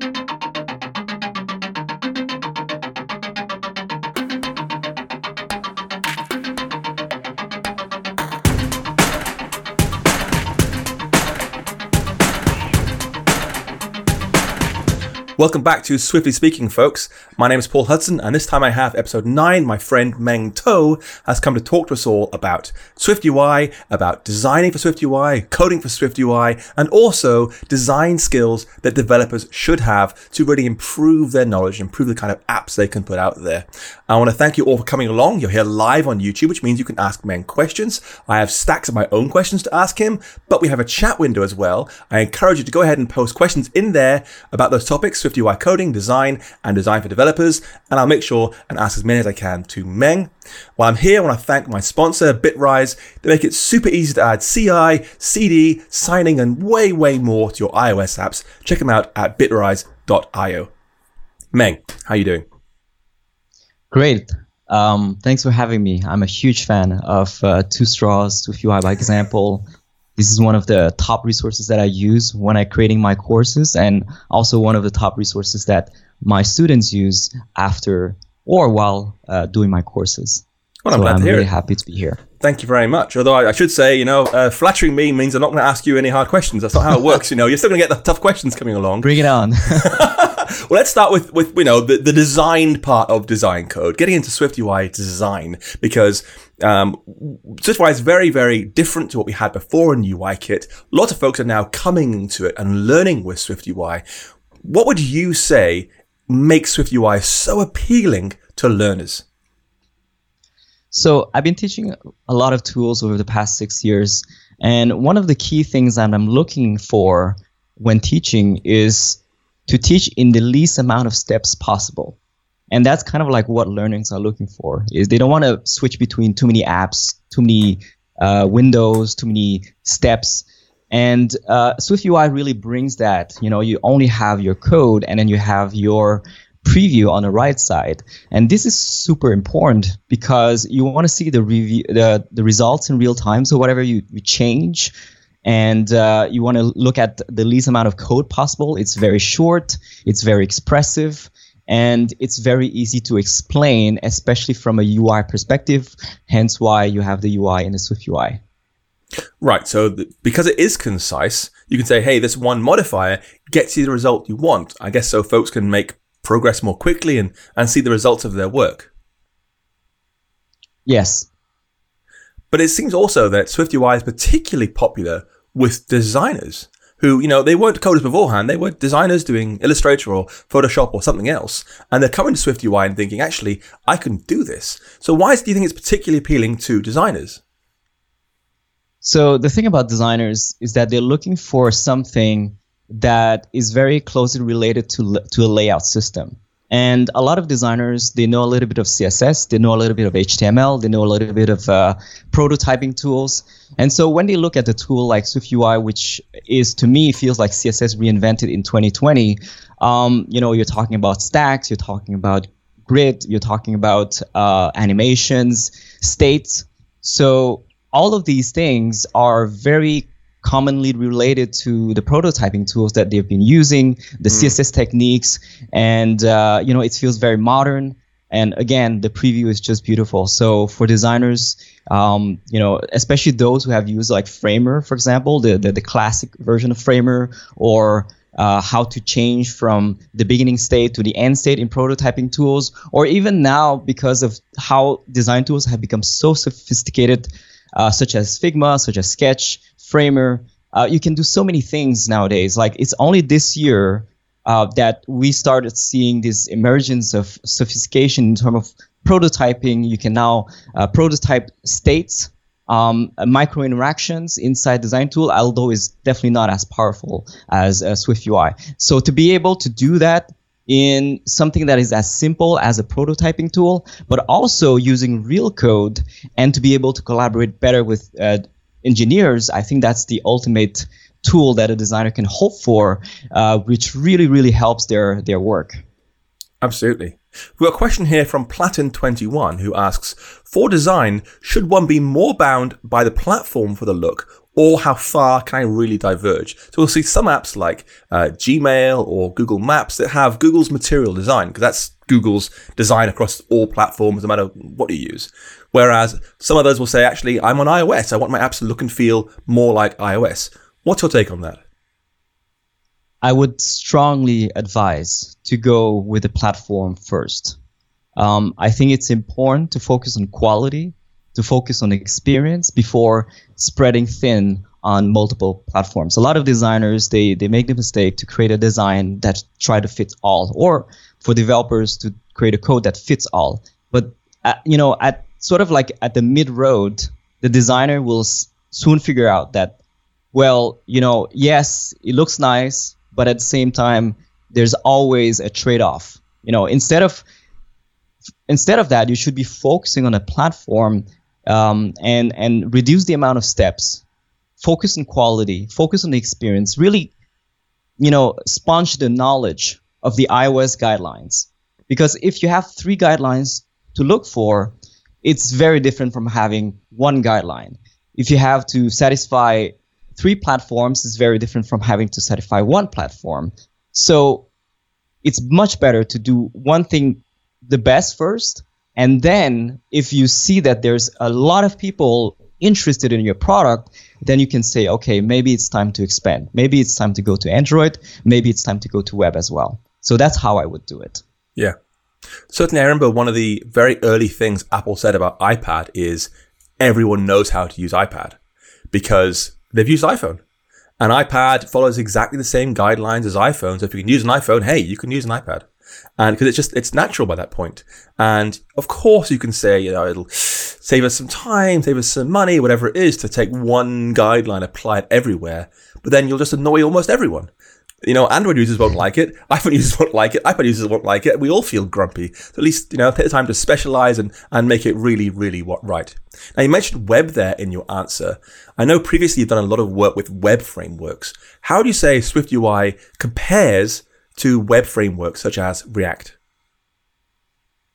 Thank you. Welcome back to Swiftly Speaking, folks. My name is Paul Hudson, and this time I have episode 9. My friend Meng To has come to talk to us all about Swift UI, about designing for Swift UI, coding for Swift UI, and also design skills that developers should have to really improve their knowledge, improve the kind of apps they can put out there. I want to thank you all for coming along. You're here live on YouTube, which means you can ask Meng questions. I have stacks of my own questions to ask him, but we have a chat window as well. I encourage you to go ahead and post questions in there about those topics Swift UI coding, design, and design for developers, and I'll make sure and ask as many as I can to Meng. While I'm here, I want to thank my sponsor, Bitrise. They make it super easy to add CI, CD, signing, and way, way more to your iOS apps. Check them out at bitrise.io. Meng, how you doing? Great. Um, thanks for having me. I'm a huge fan of uh, Two Straws, Swift UI by example, this is one of the top resources that I use when I'm creating my courses, and also one of the top resources that my students use after or while uh, doing my courses. Well, I'm, so I'm really it. happy to be here. Thank you very much. Although I, I should say, you know, uh, flattering me means I'm not going to ask you any hard questions. That's not how it works. you know, you're still going to get the tough questions coming along. Bring it on. well, let's start with with you know the, the designed part of design code, getting into Swift UI design because um, SwiftUI is very, very different to what we had before in UIKit. Lots of folks are now coming into it and learning with SwiftUI. What would you say makes SwiftUI so appealing to learners? So I've been teaching a lot of tools over the past six years, and one of the key things that I'm looking for when teaching is to teach in the least amount of steps possible. And that's kind of like what learners are looking for is they don't want to switch between too many apps too many uh, windows too many steps. And uh, swift ui really brings that you know you only have your code and then you have your preview on the right side. And this is super important because you want to see the review the, the results in real time. So whatever you, you change and uh, you want to look at the least amount of code possible it's very short it's very expressive and it's very easy to explain, especially from a UI perspective. Hence, why you have the UI in the Swift UI. Right. So, th- because it is concise, you can say, "Hey, this one modifier gets you the result you want." I guess so folks can make progress more quickly and and see the results of their work. Yes. But it seems also that Swift UI is particularly popular with designers who, you know, they weren't coders beforehand. They were designers doing Illustrator or Photoshop or something else. And they're coming to Swift UI and thinking, actually, I can do this. So why do you think it's particularly appealing to designers? So the thing about designers is that they're looking for something that is very closely related to, to a layout system. And a lot of designers, they know a little bit of CSS, they know a little bit of HTML, they know a little bit of uh, prototyping tools. And so when they look at the tool like SwiftUI, which is to me feels like CSS reinvented in 2020, um, you know, you're talking about stacks, you're talking about grid, you're talking about uh, animations, states. So all of these things are very commonly related to the prototyping tools that they've been using, the mm. CSS techniques, and uh, you know it feels very modern. And again, the preview is just beautiful. So for designers, um, you know, especially those who have used like Framer, for example, the the, the classic version of Framer, or uh, how to change from the beginning state to the end state in prototyping tools, or even now because of how design tools have become so sophisticated, uh, such as Figma, such as Sketch, Framer. Uh, you can do so many things nowadays. Like it's only this year uh, that we started seeing this emergence of sophistication in terms of prototyping. You can now uh, prototype states, um, micro interactions inside Design Tool, although it's definitely not as powerful as uh, Swift UI. So to be able to do that in something that is as simple as a prototyping tool, but also using real code and to be able to collaborate better with uh, engineers, I think that's the ultimate tool that a designer can hope for, uh, which really, really helps their their work. Absolutely. We've got a question here from Platin21 who asks For design, should one be more bound by the platform for the look or how far can I really diverge? So we'll see some apps like uh, Gmail or Google Maps that have Google's material design because that's Google's design across all platforms, no matter what you use. Whereas some others will say, actually, I'm on iOS. I want my apps to look and feel more like iOS. What's your take on that? I would strongly advise to go with the platform first. Um, I think it's important to focus on quality, to focus on experience before spreading thin on multiple platforms. A lot of designers they they make the mistake to create a design that try to fit all, or for developers to create a code that fits all. But at, you know, at sort of like at the mid road, the designer will s- soon figure out that, well, you know, yes, it looks nice, but at the same time, there's always a trade off. You know, instead of instead of that, you should be focusing on a platform um, and and reduce the amount of steps. Focus on quality. Focus on the experience. Really, you know, sponge the knowledge of the iOS guidelines. Because if you have three guidelines to look for, it's very different from having one guideline. If you have to satisfy three platforms, it's very different from having to satisfy one platform. So it's much better to do one thing the best first and then if you see that there's a lot of people interested in your product then you can say okay maybe it's time to expand. Maybe it's time to go to android. Maybe it's time to go to web as well. So that's how i would do it. Yeah certainly i remember one of the very early things apple said about ipad is everyone knows how to use ipad because they've used iphone an ipad follows exactly the same guidelines as iphone so if you can use an iphone hey you can use an ipad and because it's just it's natural by that point. And of course, you can say you know it'll save us some time, save us some money, whatever it is, to take one guideline, apply it everywhere. But then you'll just annoy almost everyone. You know, Android users won't like it. iPhone users won't like it. iPad users won't like it. We all feel grumpy. So at least, you know, take the time to specialize and, and make it really, really what right. Now, you mentioned web there in your answer. I know previously you've done a lot of work with web frameworks. How do you say Swift UI compares to web frameworks such as React?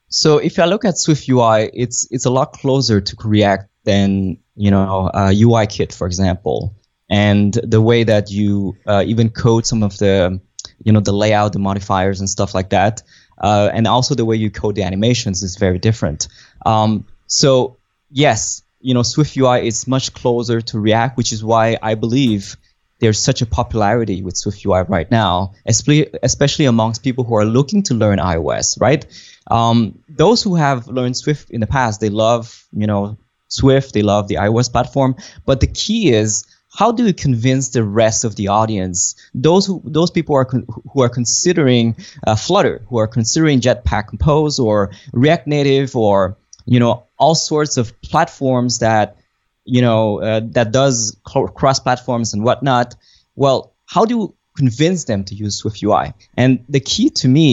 So if I look at Swift UI, it's it's a lot closer to React than you know uh, UI Kit, for example, and the way that you uh, even code some of the you know the layout, the modifiers, and stuff like that, uh, and also the way you code the animations is very different. Um, so yes, you know Swift UI is much closer to React, which is why I believe there's such a popularity with SwiftUI right now, especially amongst people who are looking to learn iOS, right? Um, those who have learned Swift in the past, they love, you know, Swift, they love the iOS platform. But the key is, how do you convince the rest of the audience, those who those people are con- who are considering uh, Flutter, who are considering Jetpack Compose or React Native or you know all sorts of platforms that you know uh, that does cross platforms and whatnot? Well how do convince them to use swift ui and the key to me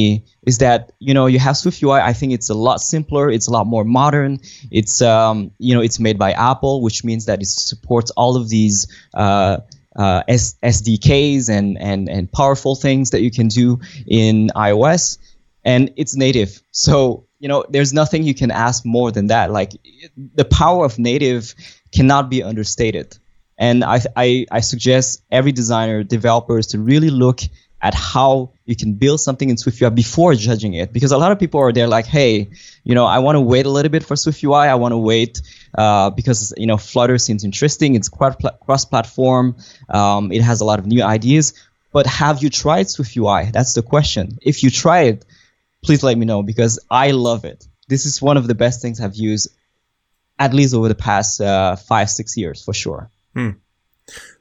is that you know you have swift ui i think it's a lot simpler it's a lot more modern it's um, you know it's made by apple which means that it supports all of these uh, uh, S- SDKs and, and and powerful things that you can do in iOS, and it's native. So you know, there's nothing you can ask more than that. Like the power of native cannot be understated. And I, I, I suggest every designer, developers to really look at how you can build something in SwiftUI before judging it. Because a lot of people are there like, hey, you know, I want to wait a little bit for SwiftUI. I want to wait uh, because, you know, Flutter seems interesting. It's cross-platform. Um, it has a lot of new ideas. But have you tried SwiftUI? That's the question. If you try it, please let me know because I love it. This is one of the best things I've used at least over the past uh, five, six years for sure. Hmm.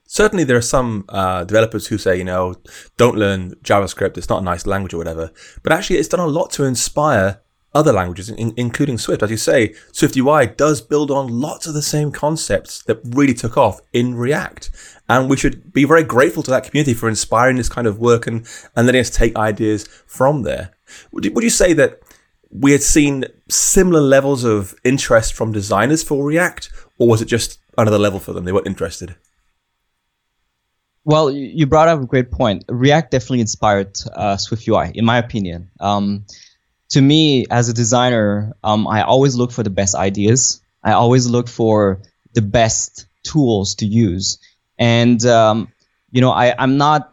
Certainly, there are some uh, developers who say, you know, don't learn JavaScript. It's not a nice language or whatever. But actually, it's done a lot to inspire other languages, in, including Swift. As you say, Swift UI does build on lots of the same concepts that really took off in React. And we should be very grateful to that community for inspiring this kind of work and, and letting us take ideas from there. Would you, would you say that we had seen similar levels of interest from designers for React, or was it just another level for them? They weren't interested. Well, you brought up a great point. React definitely inspired uh, Swift UI, in my opinion. Um, to me, as a designer, um, I always look for the best ideas. I always look for the best tools to use. And um, you know, I I'm not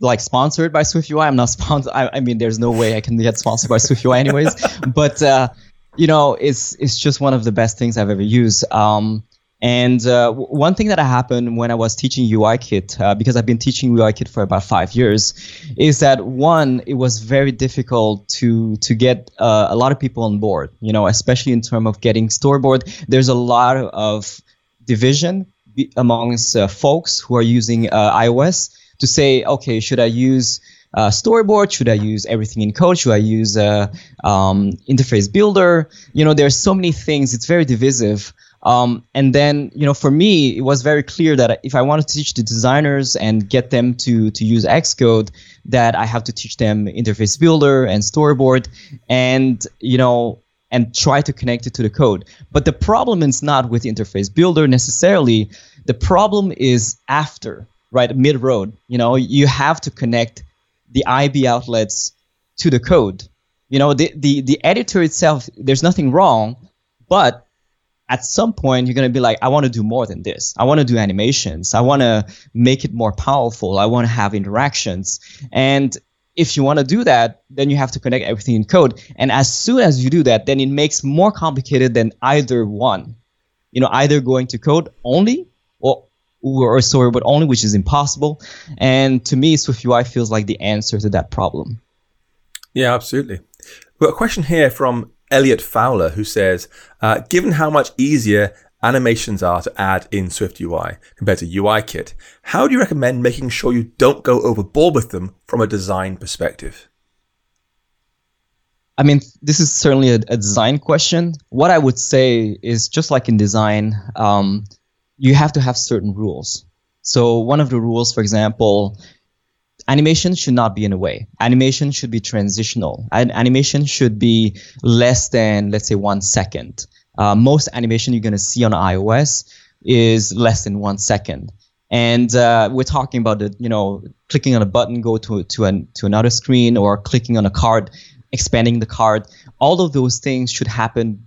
like sponsored by SwiftUI. I'm not sponsored. I, I, mean, there's no way I can get sponsored by SwiftUI anyways. but uh, you know, it's it's just one of the best things I've ever used. Um, and uh, one thing that happened when I was teaching UIKit, uh, because I've been teaching UIKit for about five years, is that one, it was very difficult to to get uh, a lot of people on board. You know, especially in terms of getting storyboard. There's a lot of division amongst uh, folks who are using uh, iOS to say, okay, should I use uh, storyboard? Should I use everything in code? Should I use uh, um, interface builder? You know, there's so many things. It's very divisive. Um, and then, you know, for me, it was very clear that if I wanted to teach the designers and get them to to use Xcode, that I have to teach them interface builder and storyboard, and you know, and try to connect it to the code. But the problem is not with interface builder necessarily. The problem is after, right, mid road. You know, you have to connect the IB outlets to the code. You know, the, the, the editor itself, there's nothing wrong, but at some point you're going to be like, I want to do more than this. I want to do animations. I want to make it more powerful. I want to have interactions. And if you want to do that, then you have to connect everything in code. And as soon as you do that, then it makes more complicated than either one. You know, either going to code only or or but only, which is impossible. And to me, SwiftUI feels like the answer to that problem. Yeah, absolutely. Got a question here from Elliot Fowler who says, uh, given how much easier animations are to add in SwiftUI compared to UIKit, how do you recommend making sure you don't go overboard with them from a design perspective? I mean, this is certainly a, a design question. What I would say is just like in design, um, you have to have certain rules. So one of the rules, for example, animation should not be in a way. Animation should be transitional. And animation should be less than, let's say, one second. Uh, most animation you're going to see on iOS is less than one second. And uh, we're talking about the, you know, clicking on a button, go to to an to another screen, or clicking on a card, expanding the card. All of those things should happen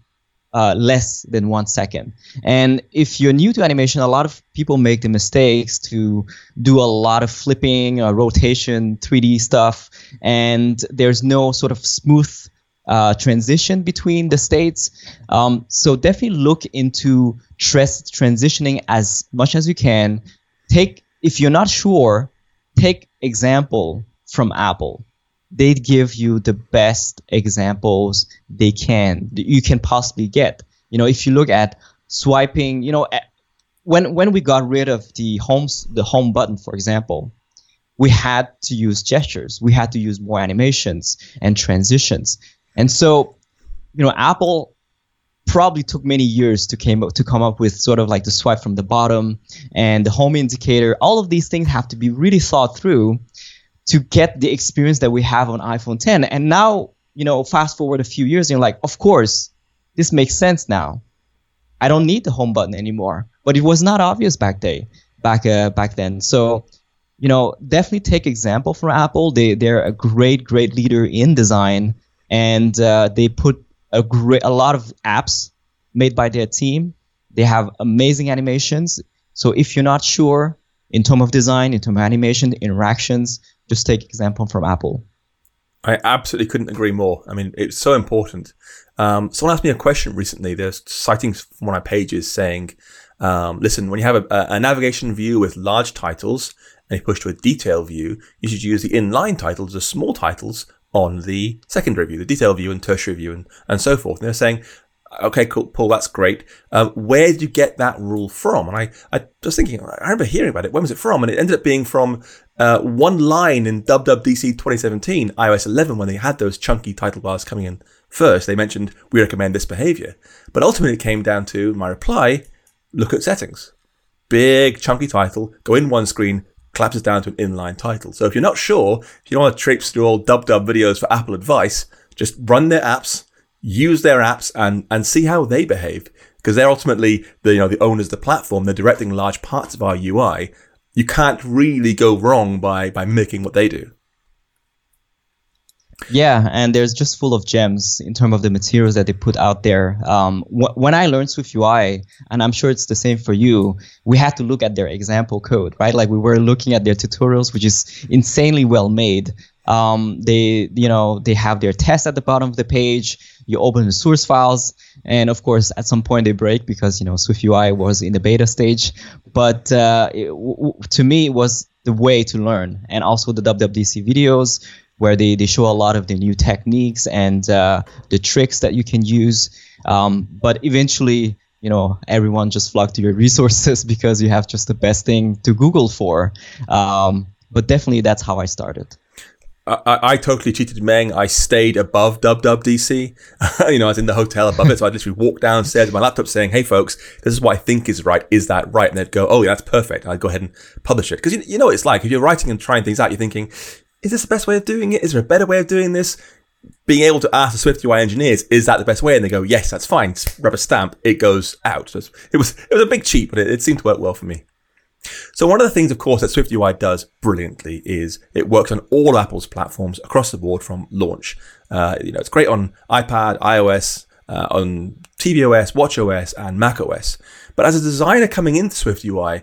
uh, less than one second. And if you're new to animation, a lot of people make the mistakes to do a lot of flipping, uh, rotation, 3D stuff, and there's no sort of smooth uh, transition between the states. Um, so definitely look into trans- transitioning as much as you can. Take if you're not sure, take example from Apple they give you the best examples they can you can possibly get. You know, if you look at swiping, you know, when when we got rid of the homes the home button, for example, we had to use gestures. We had to use more animations and transitions. And so, you know, Apple probably took many years to came up, to come up with sort of like the swipe from the bottom and the home indicator. All of these things have to be really thought through to get the experience that we have on iPhone 10. And now, you know, fast forward a few years, and you're like, of course, this makes sense now. I don't need the home button anymore. But it was not obvious back day, back uh, back then. So, you know, definitely take example from Apple. They they're a great great leader in design, and uh, they put a great a lot of apps made by their team. They have amazing animations. So if you're not sure in terms of design, in terms of animation, interactions, just take example from Apple. I absolutely couldn't agree more. I mean, it's so important. Um, someone asked me a question recently. They're citing one of my pages saying, um, listen, when you have a, a, navigation view with large titles and you push to a detail view, you should use the inline titles, the small titles on the secondary view, the detail view and tertiary view and, and so forth. And they're saying, okay, cool, Paul, that's great. Um, where did you get that rule from? And I, I was thinking, I remember hearing about it. When was it from? And it ended up being from uh, one line in WWDC 2017, iOS 11, when they had those chunky title bars coming in first. They mentioned we recommend this behavior, but ultimately it came down to my reply: look at settings. Big chunky title, go in one screen, collapses down to an inline title. So if you're not sure, if you don't want to traipse through all dub dub videos for Apple advice, just run their apps use their apps and, and see how they behave. Because they're ultimately the, you know, the owners of the platform. They're directing large parts of our UI. You can't really go wrong by, by mimicking what they do. Yeah, and there's just full of gems in terms of the materials that they put out there. Um, wh- when I learned Swift UI, and I'm sure it's the same for you, we had to look at their example code, right? Like we were looking at their tutorials, which is insanely well made. Um, they, you know, they have their test at the bottom of the page. You open the source files, and of course, at some point they break because you know Swift UI was in the beta stage. But uh, it, w- to me, it was the way to learn, and also the WWDC videos where they, they show a lot of the new techniques and uh, the tricks that you can use. Um, but eventually, you know, everyone just flock to your resources because you have just the best thing to Google for. Um, but definitely, that's how I started. I, I, totally cheated Meng. I stayed above WWDC. you know, I was in the hotel above it. So I literally walked downstairs with my laptop saying, Hey folks, this is what I think is right. Is that right? And they'd go, Oh, yeah, that's perfect. And I'd go ahead and publish it. Cause you, you know what it's like. If you're writing and trying things out, you're thinking, is this the best way of doing it? Is there a better way of doing this? Being able to ask the Swift UI engineers, is that the best way? And they go, yes, that's fine. Rubber stamp, it goes out. So it was, it was a big cheat, but it, it seemed to work well for me. So one of the things, of course, that SwiftUI does brilliantly is it works on all Apple's platforms across the board from launch. Uh, you know, it's great on iPad, iOS, uh, on tvOS, watchOS, and macOS. But as a designer coming into Swift UI,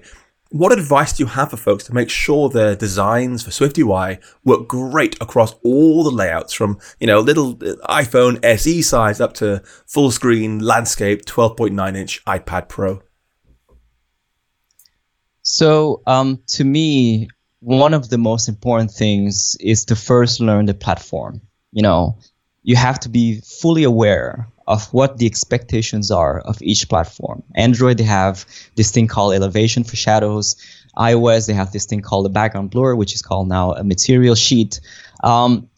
what advice do you have for folks to make sure their designs for SwiftUI work great across all the layouts from, you know, little iPhone SE size up to full screen landscape 12.9 inch iPad Pro? So, um, to me, one of the most important things is to first learn the platform. You know, you have to be fully aware of what the expectations are of each platform. Android, they have this thing called elevation for shadows. iOS, they have this thing called the background blur, which is called now a material sheet. Um,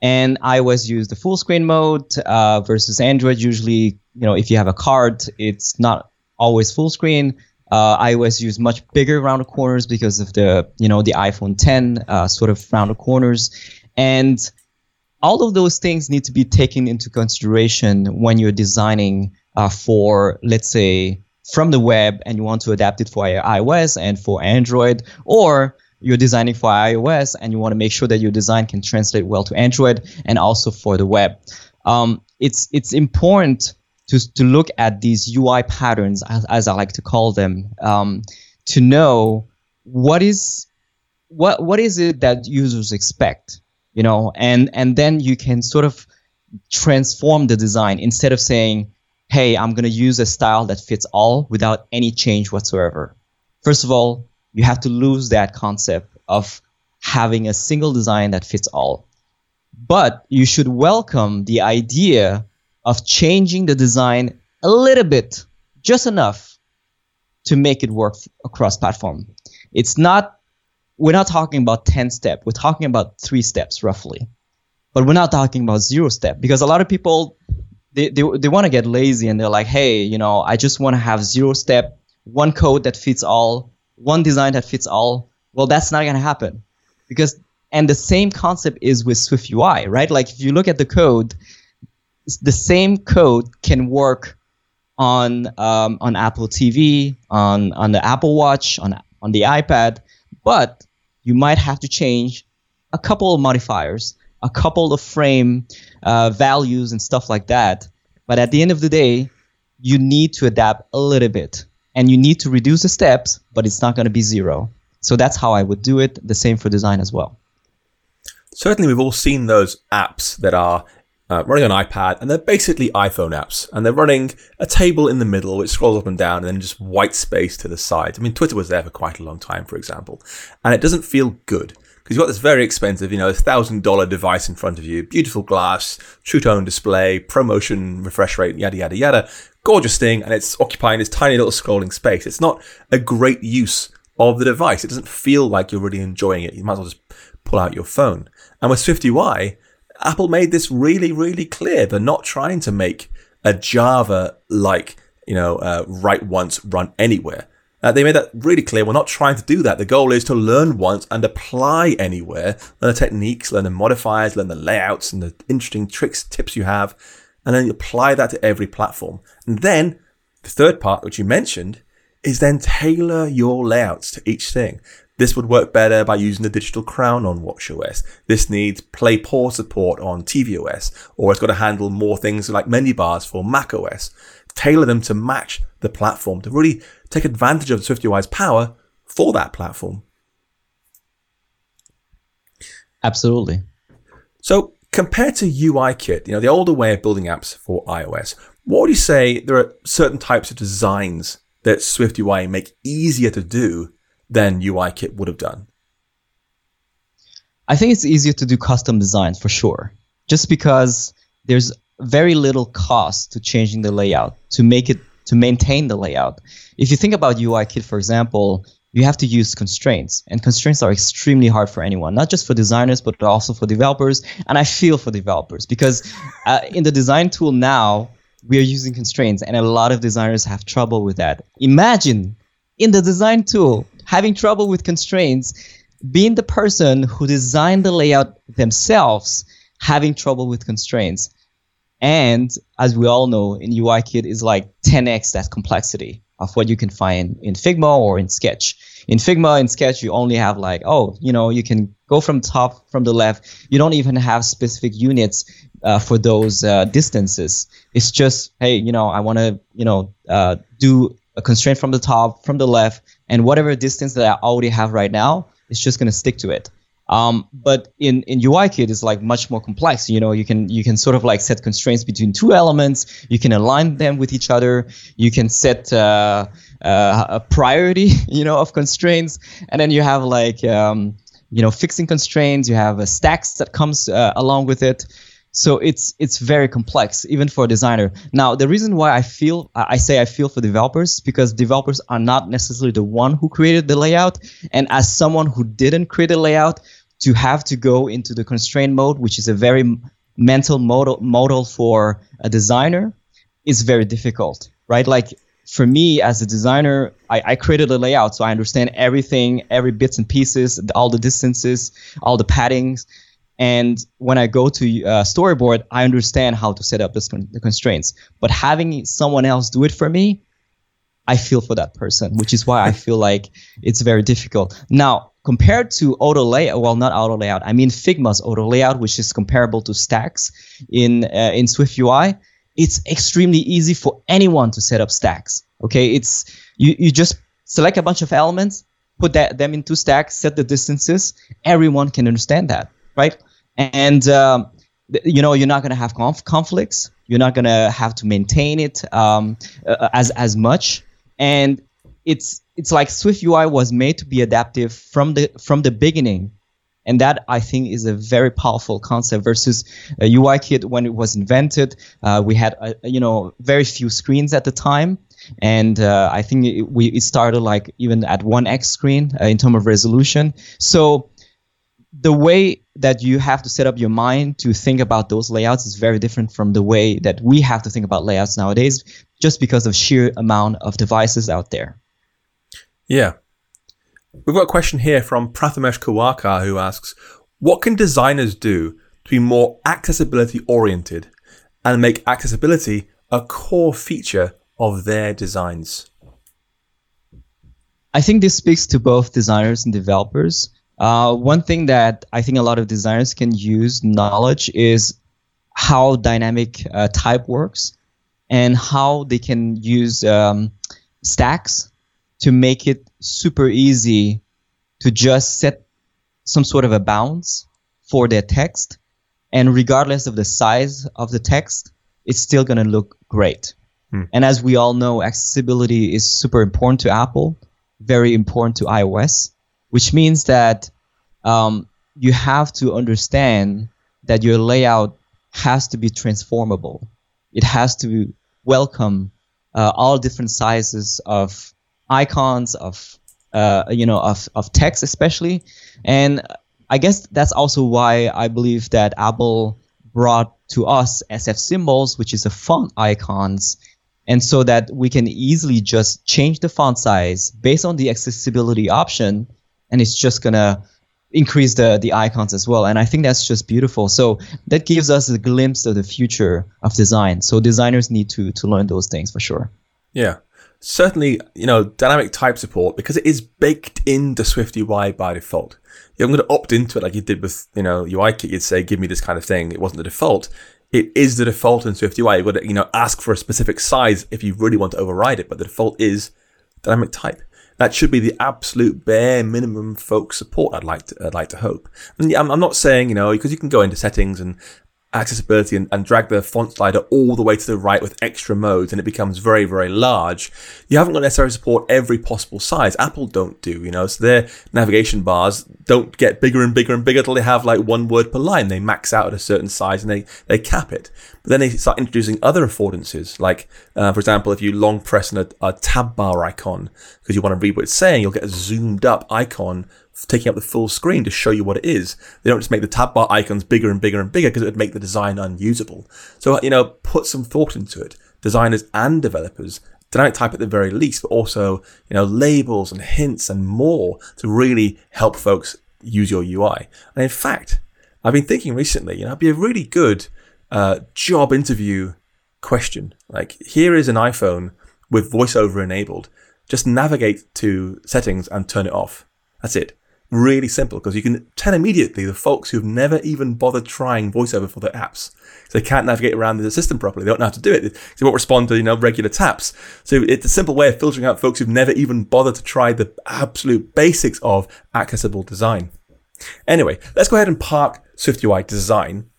and iOS use the full screen mode uh, versus Android. Usually, you know, if you have a card, it's not always full screen. Uh, iOS use much bigger round corners because of the you know the iPhone 10 uh, sort of round the corners, and all of those things need to be taken into consideration when you're designing uh, for let's say from the web and you want to adapt it for iOS and for Android, or you're designing for iOS and you want to make sure that your design can translate well to Android and also for the web. Um, it's it's important to, to look at these UI patterns, as, as I like to call them, um, to know what is what what is it that users expect, you know, and and then you can sort of transform the design instead of saying, "Hey, I'm going to use a style that fits all without any change whatsoever." First of all, you have to lose that concept of having a single design that fits all. But you should welcome the idea of changing the design a little bit, just enough to make it work across platform. It's not we're not talking about 10 step, we're talking about 3 steps roughly. But we're not talking about 0 step because a lot of people they, they, they want to get lazy and they're like, "Hey, you know, I just want to have 0 step, one code that fits all, one design that fits all." Well, that's not going to happen. Because and the same concept is with Swift UI, right? Like if you look at the code, the same code can work on um, on Apple TV, on on the Apple Watch, on on the iPad, but you might have to change a couple of modifiers, a couple of frame uh, values and stuff like that. But at the end of the day, you need to adapt a little bit, and you need to reduce the steps, but it's not going to be zero. So that's how I would do it. The same for design as well. Certainly, we've all seen those apps that are uh, running on iPad, and they're basically iPhone apps, and they're running a table in the middle which scrolls up and down, and then just white space to the side. I mean, Twitter was there for quite a long time, for example, and it doesn't feel good because you've got this very expensive, you know, thousand dollar device in front of you, beautiful glass, true tone display, ProMotion refresh rate, yada yada yada, gorgeous thing, and it's occupying this tiny little scrolling space. It's not a great use of the device. It doesn't feel like you're really enjoying it. You might as well just pull out your phone. And with Swift UI, Apple made this really, really clear. They're not trying to make a Java like, you know, uh, write once, run anywhere. Uh, they made that really clear. We're not trying to do that. The goal is to learn once and apply anywhere. Learn the techniques, learn the modifiers, learn the layouts and the interesting tricks, tips you have, and then apply that to every platform. And then the third part, which you mentioned, is then tailor your layouts to each thing. This would work better by using the digital crown on WatchOS. This needs play pause support on tvOS, or it's got to handle more things like menu bars for macOS. Tailor them to match the platform to really take advantage of SwiftUI's power for that platform. Absolutely. So compared to UIKit, you know, the older way of building apps for iOS, what would you say there are certain types of designs that SwiftUI make easier to do than UIKit would have done? I think it's easier to do custom designs for sure, just because there's very little cost to changing the layout to make it to maintain the layout. If you think about UIKit, for example, you have to use constraints, and constraints are extremely hard for anyone, not just for designers, but also for developers. And I feel for developers because uh, in the design tool now, we are using constraints, and a lot of designers have trouble with that. Imagine in the design tool having trouble with constraints, being the person who designed the layout themselves, having trouble with constraints. And as we all know, in UIKit is like 10x that complexity of what you can find in Figma or in Sketch. In Figma and Sketch, you only have like, oh, you know, you can go from top, from the left. You don't even have specific units uh, for those uh, distances. It's just, hey, you know, I want to, you know, uh, do a constraint from the top, from the left, and whatever distance that I already have right now, it's just going to stick to it. Um, but in, in UIKit, it's like much more complex. You know, you can you can sort of like set constraints between two elements. You can align them with each other. You can set uh, uh, a priority, you know, of constraints, and then you have like um, you know fixing constraints. You have a stacks that comes uh, along with it. So it's it's very complex, even for a designer. Now, the reason why I feel I say I feel for developers because developers are not necessarily the one who created the layout, and as someone who didn't create a layout, to have to go into the constraint mode, which is a very mental model model for a designer, is very difficult, right? Like for me as a designer, I, I, created a layout, so I understand everything, every bits and pieces, all the distances, all the paddings. And when I go to uh, storyboard, I understand how to set up con- the constraints. But having someone else do it for me, I feel for that person, which is why I feel like it's very difficult. Now, compared to auto layout, well, not auto layout, I mean Figma's auto layout, which is comparable to stacks in uh, in Swift UI. It's extremely easy for anyone to set up stacks. Okay, it's you you just select a bunch of elements, put that them into stacks, set the distances. Everyone can understand that, right? And um, you know you're not going to have conf- conflicts. You're not going to have to maintain it um, uh, as as much, and it's it's like Swift UI was made to be adaptive from the from the beginning, and that I think is a very powerful concept versus uh, UIKit when it was invented. Uh, we had uh, you know very few screens at the time, and uh, I think it, we it started like even at one X screen uh, in terms of resolution. So the way that you have to set up your mind to think about those layouts is very different from the way that we have to think about layouts nowadays, just because of sheer amount of devices out there. Yeah. We've got a question here from Prathamesh Kawakar who asks, what can designers do to be more accessibility oriented and make accessibility a core feature of their designs? I think this speaks to both designers and developers. Uh, one thing that I think a lot of designers can use knowledge is how dynamic uh, type works and how they can use um, stacks to make it super easy to just set some sort of a bounds for their text. And regardless of the size of the text, it's still going to look great. Hmm. And as we all know, accessibility is super important to Apple, very important to iOS, which means that um, you have to understand that your layout has to be transformable. It has to welcome uh, all different sizes of icons of uh, you know of of text especially, and I guess that's also why I believe that Apple brought to us SF symbols, which is a font icons, and so that we can easily just change the font size based on the accessibility option, and it's just gonna increase the the icons as well and i think that's just beautiful so that gives us a glimpse of the future of design so designers need to to learn those things for sure yeah certainly, you know, dynamic type support because it is baked into SwiftUI by default. You're going to opt into it like you did with, you know, UIKit. You'd say, give me this kind of thing. It wasn't the default. It is the default in SwiftUI. You've got to, you know, ask for a specific size if you really want to override it, but the default is dynamic type. That should be the absolute bare minimum folk support. I'd like to, I'd like to hope. And I'm, I'm not saying, you know, because you can go into settings and accessibility and, and, drag the font slider all the way to the right with extra modes and it becomes very, very large, you haven't got necessarily support every possible size. Apple don't do, you know, so their navigation bars don't get bigger and bigger and bigger till they have like one word per line. They max out at a certain size and they, they cap it. But then they start introducing other affordances, like, uh, for example, if you long press on a, a tab bar icon because you want to read what it's saying, you'll get a zoomed up icon taking up the full screen to show you what it is. They don't just make the tab bar icons bigger and bigger and bigger because it would make the design unusable. So, you know, put some thought into it. Designers and developers dynamic type at the very least, but also, you know, labels and hints and more to really help folks use your UI. And in fact, I've been thinking recently, you know, it'd be a really good uh, job interview question. Like, here is an iPhone with voiceover enabled. Just navigate to settings and turn it off. That's it really simple because you can tell immediately the folks who've never even bothered trying voiceover for their apps. So they can't navigate around the system properly. They don't know how to do it. They won't respond to, you know, regular taps. So it's a simple way of filtering out folks who've never even bothered to try the absolute basics of accessible design. Anyway, let's go ahead and park SwiftUI design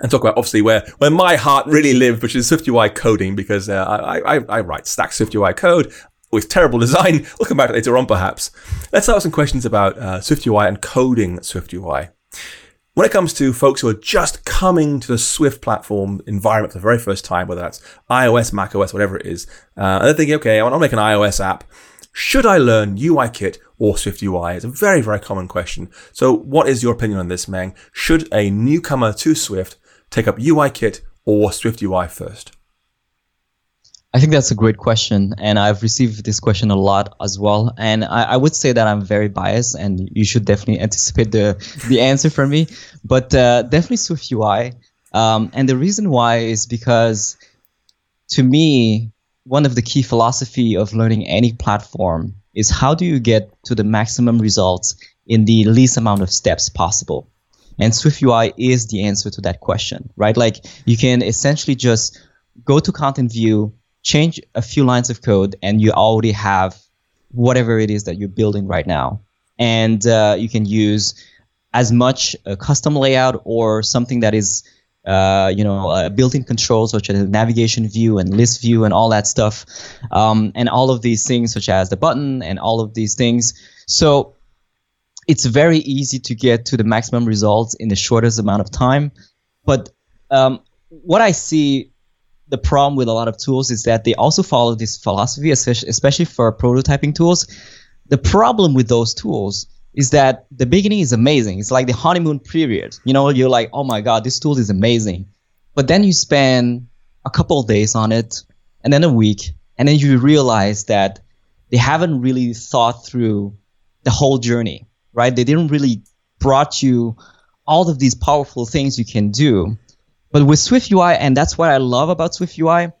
and talk about obviously where, where my heart really lives, which is SwiftUI coding, because uh, I, I, I write stack SwiftUI code with terrible design. We'll come back to later on, perhaps. Let's start with some questions about uh, SwiftUI and coding SwiftUI. When it comes to folks who are just coming to the Swift platform environment for the very first time, whether that's iOS, macOS, whatever it is, uh, and they're thinking, okay, I want to make an iOS app. Should I learn UIKit or SwiftUI? It's a very, very common question. So, what is your opinion on this, Meng? Should a newcomer to Swift take up UIKit or SwiftUI first? I think that's a great question, and I've received this question a lot as well. And I, I, would say that I'm very biased, and you should definitely anticipate the the answer from me. But uh, definitely Swift UI, um, and the reason why is because, to me, one of the key philosophy of learning any platform is how do you get to the maximum results in the least amount of steps possible. And Swift UI is the answer to that question, right? Like you can essentially just go to content view change a few lines of code and you already have whatever it is that you're building right now. And uh, you can use as much a custom layout or something that is, uh, you know, uh, built-in controls such as navigation view and list view and all that stuff, um, and all of these things such as the button and all of these things. So it's very easy to get to the maximum results in the shortest amount of time. But um, what I see the problem with a lot of tools is that they also follow this philosophy, especially for prototyping tools. The problem with those tools is that the beginning is amazing. It's like the honeymoon period. You know, you're like, oh my God, this tool is amazing. But then you spend a couple of days on it, and then a week, and then you realize that they haven't really thought through the whole journey, right? They didn't really brought you all of these powerful things you can do but with Swift UI, and that's what I love about Swift UI,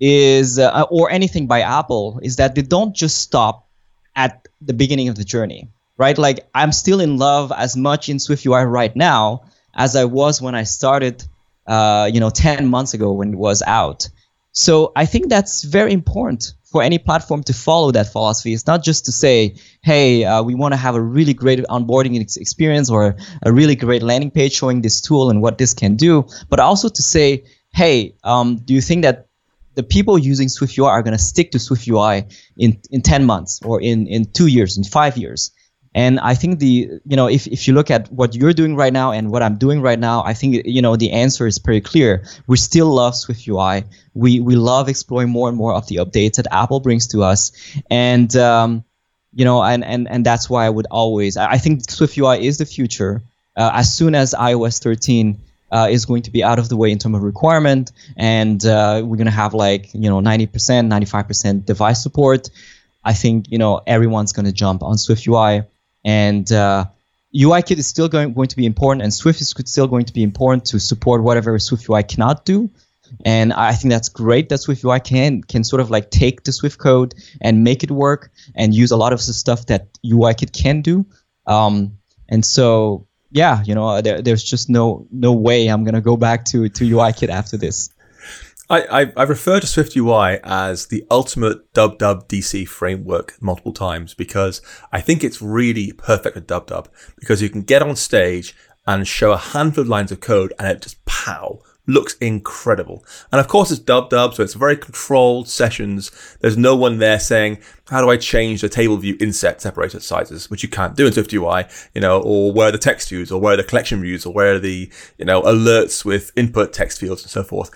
is uh, or anything by Apple, is that they don't just stop at the beginning of the journey, right? Like I'm still in love as much in Swift UI right now as I was when I started, uh, you know, 10 months ago when it was out. So I think that's very important for any platform to follow that philosophy. It's not just to say, hey, uh, we want to have a really great onboarding experience or a really great landing page showing this tool and what this can do, but also to say, hey, um, do you think that the people using SwiftUI are going to stick to SwiftUI in, in 10 months or in, in two years, in five years? And I think the you know if, if you look at what you're doing right now and what I'm doing right now, I think you know the answer is pretty clear. We still love Swift UI. We we love exploring more and more of the updates that Apple brings to us, and um, you know and, and and that's why I would always I think Swift UI is the future. Uh, as soon as iOS 13 uh, is going to be out of the way in terms of requirement, and uh, we're gonna have like you know 90%, 95% device support. I think you know everyone's gonna jump on Swift UI and uh, UIKit is still going, going to be important, and Swift is still going to be important to support whatever Swift UI cannot do. and I think that's great that Swift UI can can sort of like take the Swift code and make it work and use a lot of the stuff that UIKit can do. Um, and so yeah, you know, there, there's just no no way I'm gonna go back to to UIKit after this. I, I, refer to Swift UI as the ultimate dub dub DC framework multiple times because I think it's really perfect for dub dub because you can get on stage and show a handful of lines of code and it just pow looks incredible. And of course, it's dub dub, so it's very controlled sessions. There's no one there saying, how do I change the table view inset separator sizes, which you can't do in Swift UI, you know, or where the text views, or where the collection views, or where the, you know, alerts with input text fields and so forth.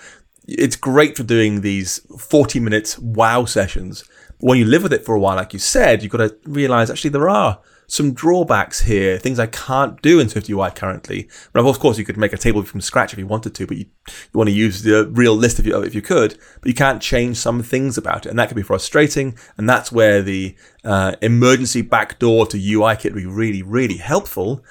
It's great for doing these 40 minute wow sessions. When you live with it for a while, like you said, you've got to realize actually there are some drawbacks here, things I can't do in SwiftUI currently. But of course, you could make a table from scratch if you wanted to, but you, you want to use the real list if you, if you could, but you can't change some things about it. And that can be frustrating. And that's where the uh, emergency backdoor to UIKit would be really, really helpful.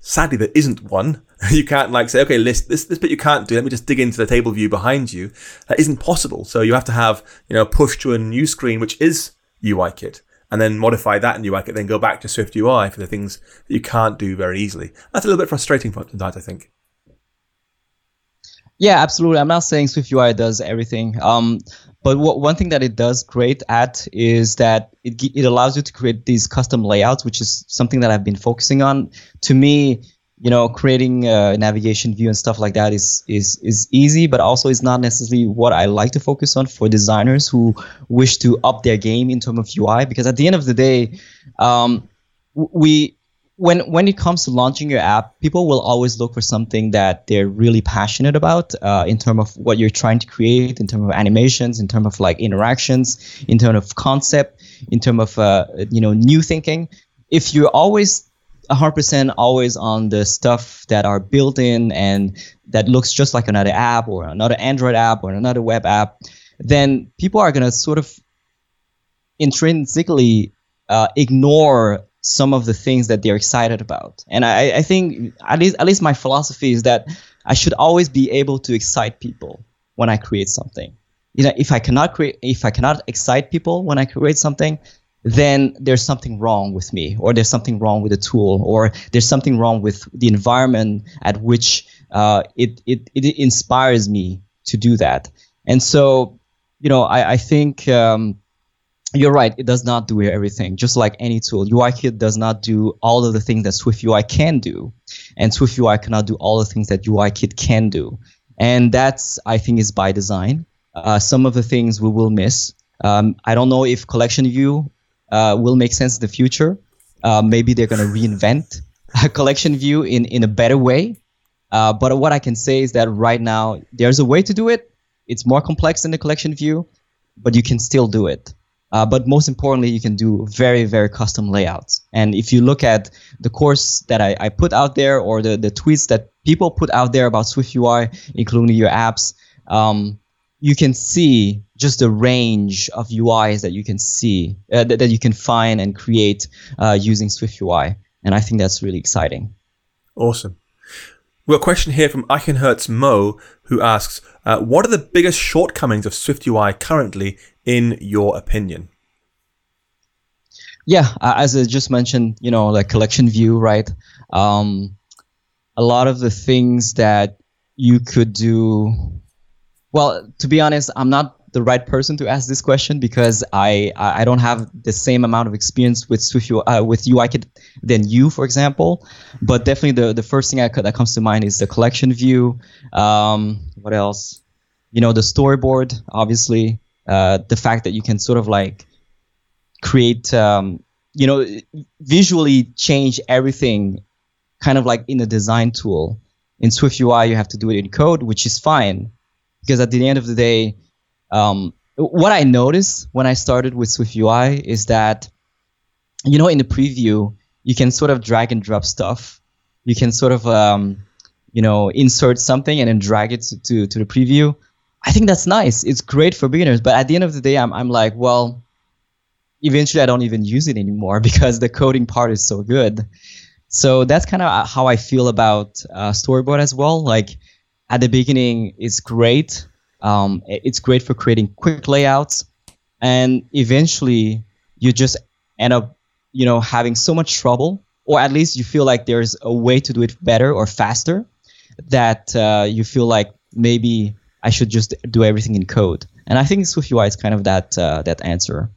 Sadly, there isn't one. You can't like say, okay, list this, this bit you can't do. Let me just dig into the table view behind you. That isn't possible. So you have to have, you know, push to a new screen, which is UIKit and then modify that in UIKit, then go back to Swift UI for the things that you can't do very easily. That's a little bit frustrating for sometimes, I think. Yeah, absolutely. I'm not saying Swift UI does everything. Um, but one thing that it does great at is that it, it allows you to create these custom layouts, which is something that I've been focusing on. To me, you know, creating a navigation view and stuff like that is is is easy, but also it's not necessarily what I like to focus on for designers who wish to up their game in terms of UI. Because at the end of the day, um, we when when it comes to launching your app, people will always look for something that they're really passionate about uh, in terms of what you're trying to create, in terms of animations, in terms of like interactions, in terms of concept, in terms of uh, you know new thinking. If you're always 100% always on the stuff that are built in and that looks just like another app or another Android app or another web app, then people are going to sort of intrinsically uh, ignore some of the things that they're excited about. And I, I think at least at least my philosophy is that I should always be able to excite people when I create something. You know, if I cannot create if I cannot excite people when I create something, then there's something wrong with me, or there's something wrong with the tool, or there's something wrong with the environment at which uh, it, it, it inspires me to do that. And so, you know, I, I think um, you're right. It does not do everything, just like any tool. UIKit does not do all of the things that SwiftUI can do, and SwiftUI cannot do all the things that UIKit can do. And that's, I think, is by design. Uh, some of the things we will miss. Um, I don't know if collection view uh, will make sense in the future. Uh, maybe they're going to reinvent a collection view in, in a better way. Uh, but what I can say is that right now there's a way to do it. It's more complex than the collection view, but you can still do it. Uh, but most importantly, you can do very, very custom layouts. And if you look at the course that I, I put out there or the, the tweets that people put out there about Swift UI, including your apps, um, you can see just the range of UIs that you can see uh, that, that, you can find and create uh, using Swift UI, and I think that's really exciting. Awesome. We have a question here from Eichenherz Mo, who asks, uh, "What are the biggest shortcomings of Swift UI currently, in your opinion?" Yeah, as I just mentioned, you know, like collection view, right? Um, a lot of the things that you could do well, to be honest, I'm not the right person to ask this question because I I don't have the same amount of experience with Swift uh, with UIKit than you, for example. But definitely the the first thing I that comes to mind is the collection view. Um, what else? You know, the storyboard, obviously. Uh, the fact that you can sort of like create, um, you know, visually change everything, kind of like in a design tool. In Swift UI, you have to do it in code, which is fine because at the end of the day, um, what I noticed when I started with Swift UI is that, you know, in the preview, you can sort of drag and drop stuff. You can sort of, um, you know, insert something and then drag it to, to, the preview. I think that's nice. It's great for beginners. But at the end of the day, I'm, I'm like, well, eventually I don't even use it anymore because the coding part is so good. So that's kind of how I feel about uh, Storyboard as well. Like, at the beginning it's great Um, it's great for creating quick layouts, and eventually you just end up, you know, having so much trouble, or at least you feel like there's a way to do it better or faster, that uh, you feel like maybe I should just do everything in code. And I think SwiftUI is kind of that uh, that answer.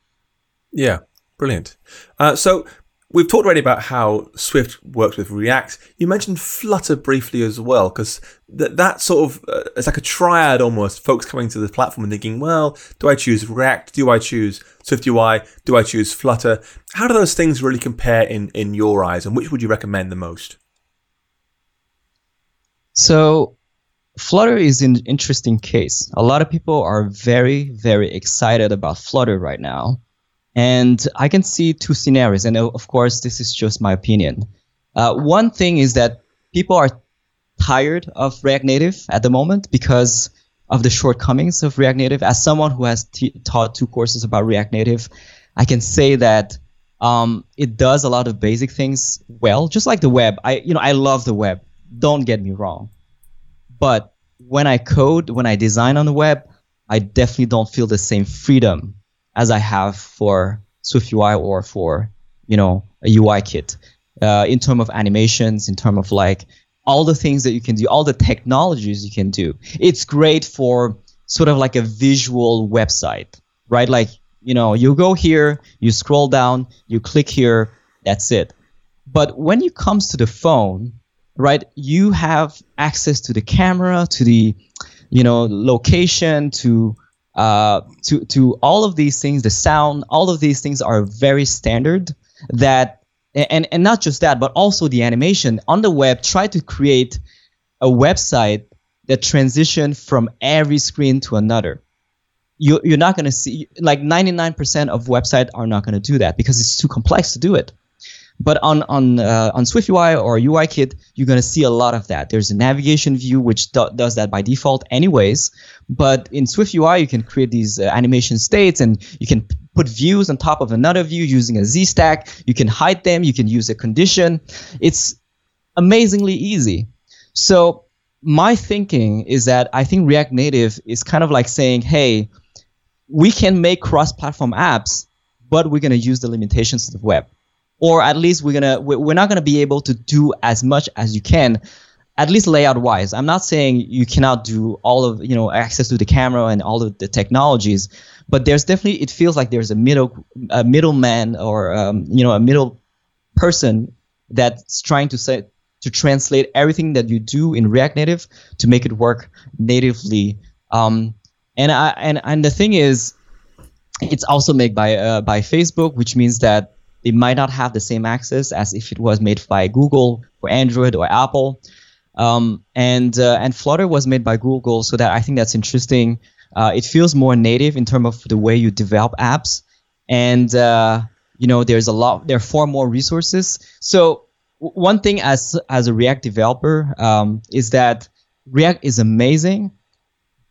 Yeah, brilliant. Uh, so we've talked already about how Swift works with React. You mentioned Flutter briefly as well, because that that sort of uh, it's like a triad almost. Folks coming to the platform and thinking, well, do I choose React? Do I choose Swift UI? Do I choose Flutter? How do those things really compare in in your eyes, and which would you recommend the most? So Flutter is an interesting case. A lot of people are very, very excited about Flutter right now. And I can see two scenarios. And of course, this is just my opinion. Uh, one thing is that people are tired of React Native at the moment because of the shortcomings of React Native. As someone who has t- taught two courses about React Native, I can say that um, it does a lot of basic things well, just like the web. I, you know, I love the web. Don't get me wrong. But when I code, when I design on the web, I definitely don't feel the same freedom as I have for SwiftUI or for you know a UI kit. Uh, in terms of animations, in terms of like all the things that you can do, all the technologies you can do. It's great for sort of like a visual website, right? Like you know, you go here, you scroll down, you click here, that's it. But when it comes to the phone, right? You have access to the camera, to the, you know, location, to uh, to to all of these things, the sound, all of these things are very standard. That and and not just that, but also the animation on the web. Try to create a website that transition from every screen to another. You, you're not going to see like 99% of websites are not going to do that because it's too complex to do it. But on on uh, on SwiftUI or UIKit, you're gonna see a lot of that. There's a navigation view which do- does that by default, anyways. But in SwiftUI, you can create these uh, animation states, and you can put views on top of another view using a Z stack. You can hide them. You can use a condition. It's amazingly easy. So my thinking is that I think React Native is kind of like saying, hey, we can make cross-platform apps, but we're gonna use the limitations of the web or at least we're gonna we're not gonna be able to do as much as you can at least layout wise i'm not saying you cannot do all of you know access to the camera and all of the technologies but there's definitely it feels like there's a middle a middleman or um, you know a middle person that's trying to say to translate everything that you do in react native to make it work natively. Um, and I, and and the thing is it's also made by uh, by facebook which means that it might not have the same access as if it was made by Google or Android or Apple. Um, and uh, and Flutter was made by Google, so that I think that's interesting. Uh, it feels more native in terms of the way you develop apps, and uh, you know there's a lot, there are far more resources. So one thing as as a React developer um, is that React is amazing,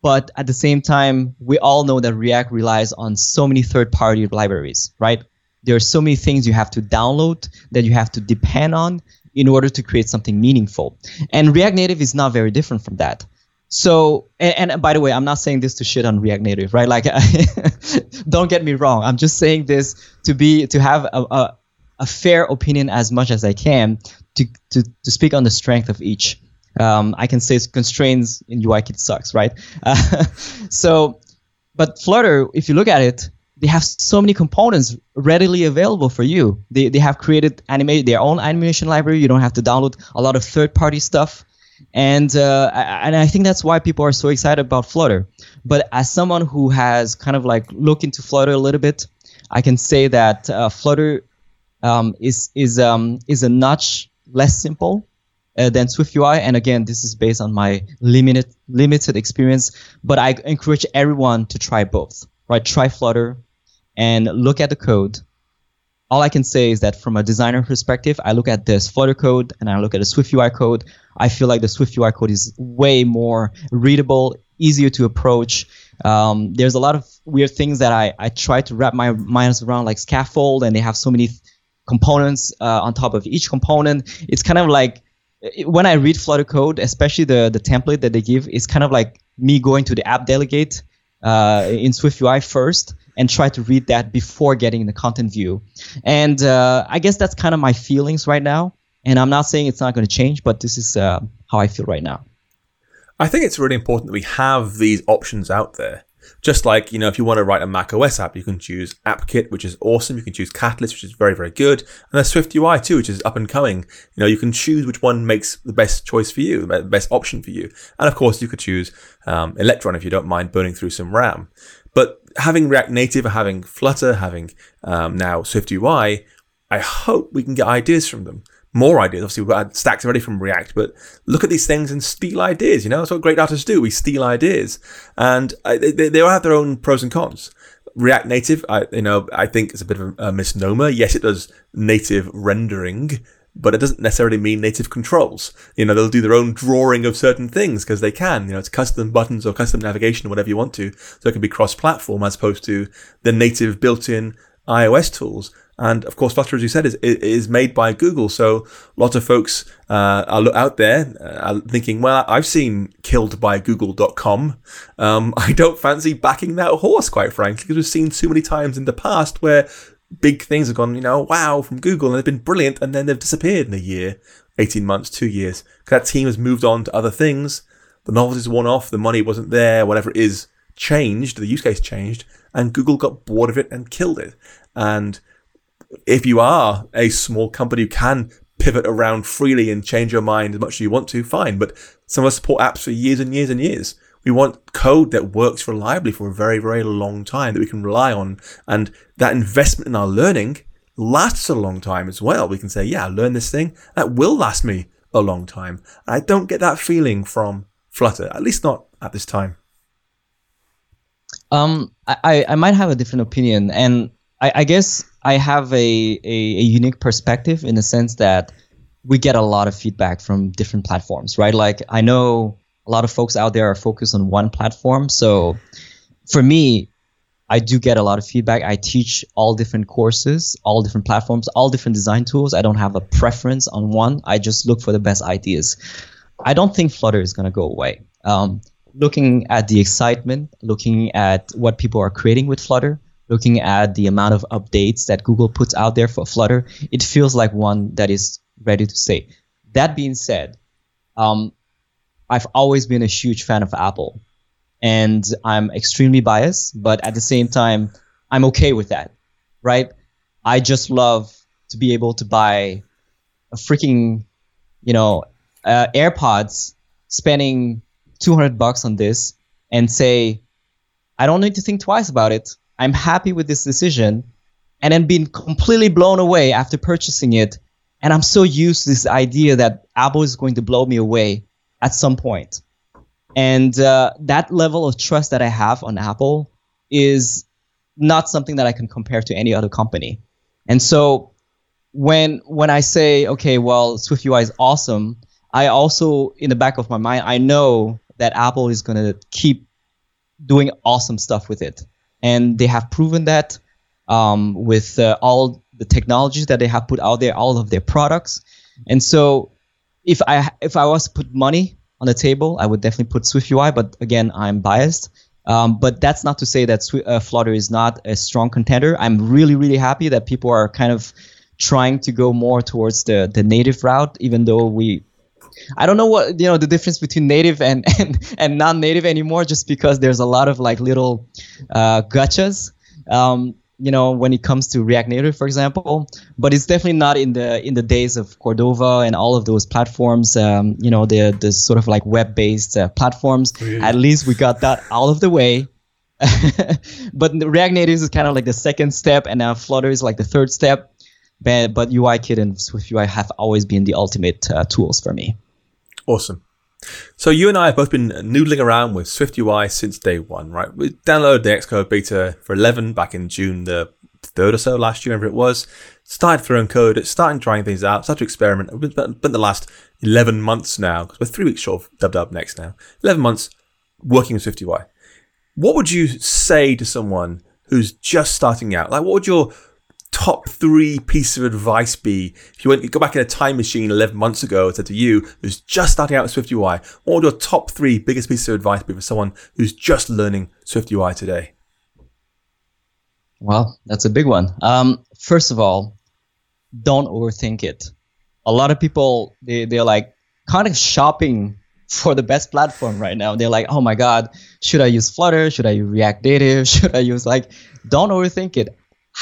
but at the same time, we all know that React relies on so many third-party libraries, right? There are so many things you have to download that you have to depend on in order to create something meaningful. And React Native is not very different from that. So, and, and by the way, I'm not saying this to shit on React Native, right? Like, don't get me wrong. I'm just saying this to be to have a, a, a fair opinion as much as I can to to, to speak on the strength of each. Um, I can say it's constraints in UIKit sucks, right? Uh, so, but Flutter, if you look at it, they have so many components readily available for you. They, they have created animate their own animation library. You don't have to download a lot of third party stuff. And uh, and I think that's why people are so excited about Flutter. But as someone who has kind of like looked into Flutter a little bit, I can say that uh, Flutter um, is is um, is a notch less simple uh, than SwiftUI. And again, this is based on my limited limited experience. But I encourage everyone to try both. Right, try Flutter, and look at the code, all I can say is that from a designer perspective, I look at this Flutter code and I look at the Swift UI code. I feel like the Swift UI code is way more readable, easier to approach. Um, there's a lot of weird things that I, I try to wrap my mind around, like scaffold, and they have so many th- components uh, on top of each component. It's kind of like when I read Flutter code, especially the the template that they give, it's kind of like me going to the app delegate uh, in SwiftUI first and try to read that before getting the content view. And uh, I guess that's kind of my feelings right now. And I'm not saying it's not going to change, but this is uh, how I feel right now. I think it's really important that we have these options out there. Just like, you know, if you want to write a Mac OS app, you can choose AppKit, which is awesome. You can choose Catalyst, which is very, very good. And there's Swift UI too, which is up and coming. You know, you can choose which one makes the best choice for you, the best option for you. And of course, you could choose um, Electron if you don't mind burning through some RAM. But having React Native, or having Flutter, having um, now Swift UI, I hope we can get ideas from them more ideas. Obviously, we've got stacks already from React, but look at these things and steal ideas. You know, that's what great artists do. We steal ideas, and uh, they, they all have their own pros and cons. React Native, I, you know, I think is a bit of a, misnomer. Yes, it does native rendering, but it doesn't necessarily mean native controls. You know, they'll do their own drawing of certain things because they can. You know, it's custom buttons or custom navigation or whatever you want to. So it can be cross-platform as opposed to the native built-in iOS tools. And of course, Flutter, as you said, is is made by Google. So lots of folks uh, are out there uh, thinking, well, I've seen killed by Google.com. Um, I don't fancy backing that horse, quite frankly, because we've seen too many times in the past where big things have gone, you know, wow, from Google, and they've been brilliant, and then they've disappeared in a year, 18 months, two years. That team has moved on to other things. The novelty's worn off, the money wasn't there, whatever it is changed, the use case changed, and Google got bored of it and killed it. And if you are a small company, you can pivot around freely and change your mind as much as you want to, fine. But some of us support apps for years and years and years. We want code that works reliably for a very, very long time that we can rely on. And that investment in our learning lasts a long time as well. We can say, yeah, I learned this thing. That will last me a long time. I don't get that feeling from Flutter, at least not at this time. Um, I, I might have a different opinion. And I, I guess I have a, a, a, unique perspective in the sense that we get a lot of feedback from different platforms, right? Like I know a lot of folks out there are focused on one platform. So for me, I do get a lot of feedback. I teach all different courses, all different platforms, all different design tools. I don't have a preference on one. I just look for the best ideas. I don't think Flutter is going to go away. Um, looking at the excitement, looking at what people are creating with Flutter, looking at the amount of updates that Google puts out there for Flutter, it feels like one that is ready to stay. That being said, um, I've always been a huge fan of Apple, and I'm extremely biased, but at the same time, I'm okay with that, right? I just love to be able to buy a freaking, you know, uh, AirPods, spending 200 bucks on this, and say, I don't need to think twice about it. I'm happy with this decision, and then being completely blown away after purchasing it. And I'm so used to this idea that Apple is going to blow me away at some point. And uh, that level of trust that I have on Apple is not something that I can compare to any other company. And so when when I say, okay, well, Swift UI is awesome, I also in the back of my mind I know that Apple is going to keep doing awesome stuff with it and they have proven that um, with uh, all the technologies that they have put out there, all of their products. And so, if I if I was to put money on the table, I would definitely put Swift UI. But again, I'm biased. Um, but that's not to say that Swift, uh, Flutter is not a strong contender. I'm really really happy that people are kind of trying to go more towards the the native route, even though we I don't know what you know the difference between native and and, and non-native anymore, just because there's a lot of like little uh, gotchas. Um, you know when it comes to React Native, for example, but it's definitely not in the in the days of Cordova and all of those platforms. Um, you know the the sort of like web-based uh, platforms. Oh, yeah. At least we got that out of the way. but React Native is kind of like the second step, and now Flutter is like the third step. But, but UIKit and Swift UI have always been the ultimate uh, tools for me. Awesome. So you and I have both been noodling around with Swift UI since day one, right? We downloaded the Xcode beta for 11 back in June the third or so last year, whenever it was. Started throwing code, starting trying things out, started to experiment. We've been the last 11 months now, because we're three weeks short of Dub Dub next now. 11 months working with Swift UI. What would you say to someone who's just starting out? Like, what would your top three pieces of advice be if you went you go back in a time machine 11 months ago and said to you who's just starting out with Swift UI, what would your top three biggest pieces of advice be for someone who's just learning Swift UI today? Well, that's a big one. Um, first of all, don't overthink it. A lot of people they they're like kind of shopping for the best platform right now. They're like, oh my god, should I use Flutter? Should I use React Native? Should I use like? Don't overthink it.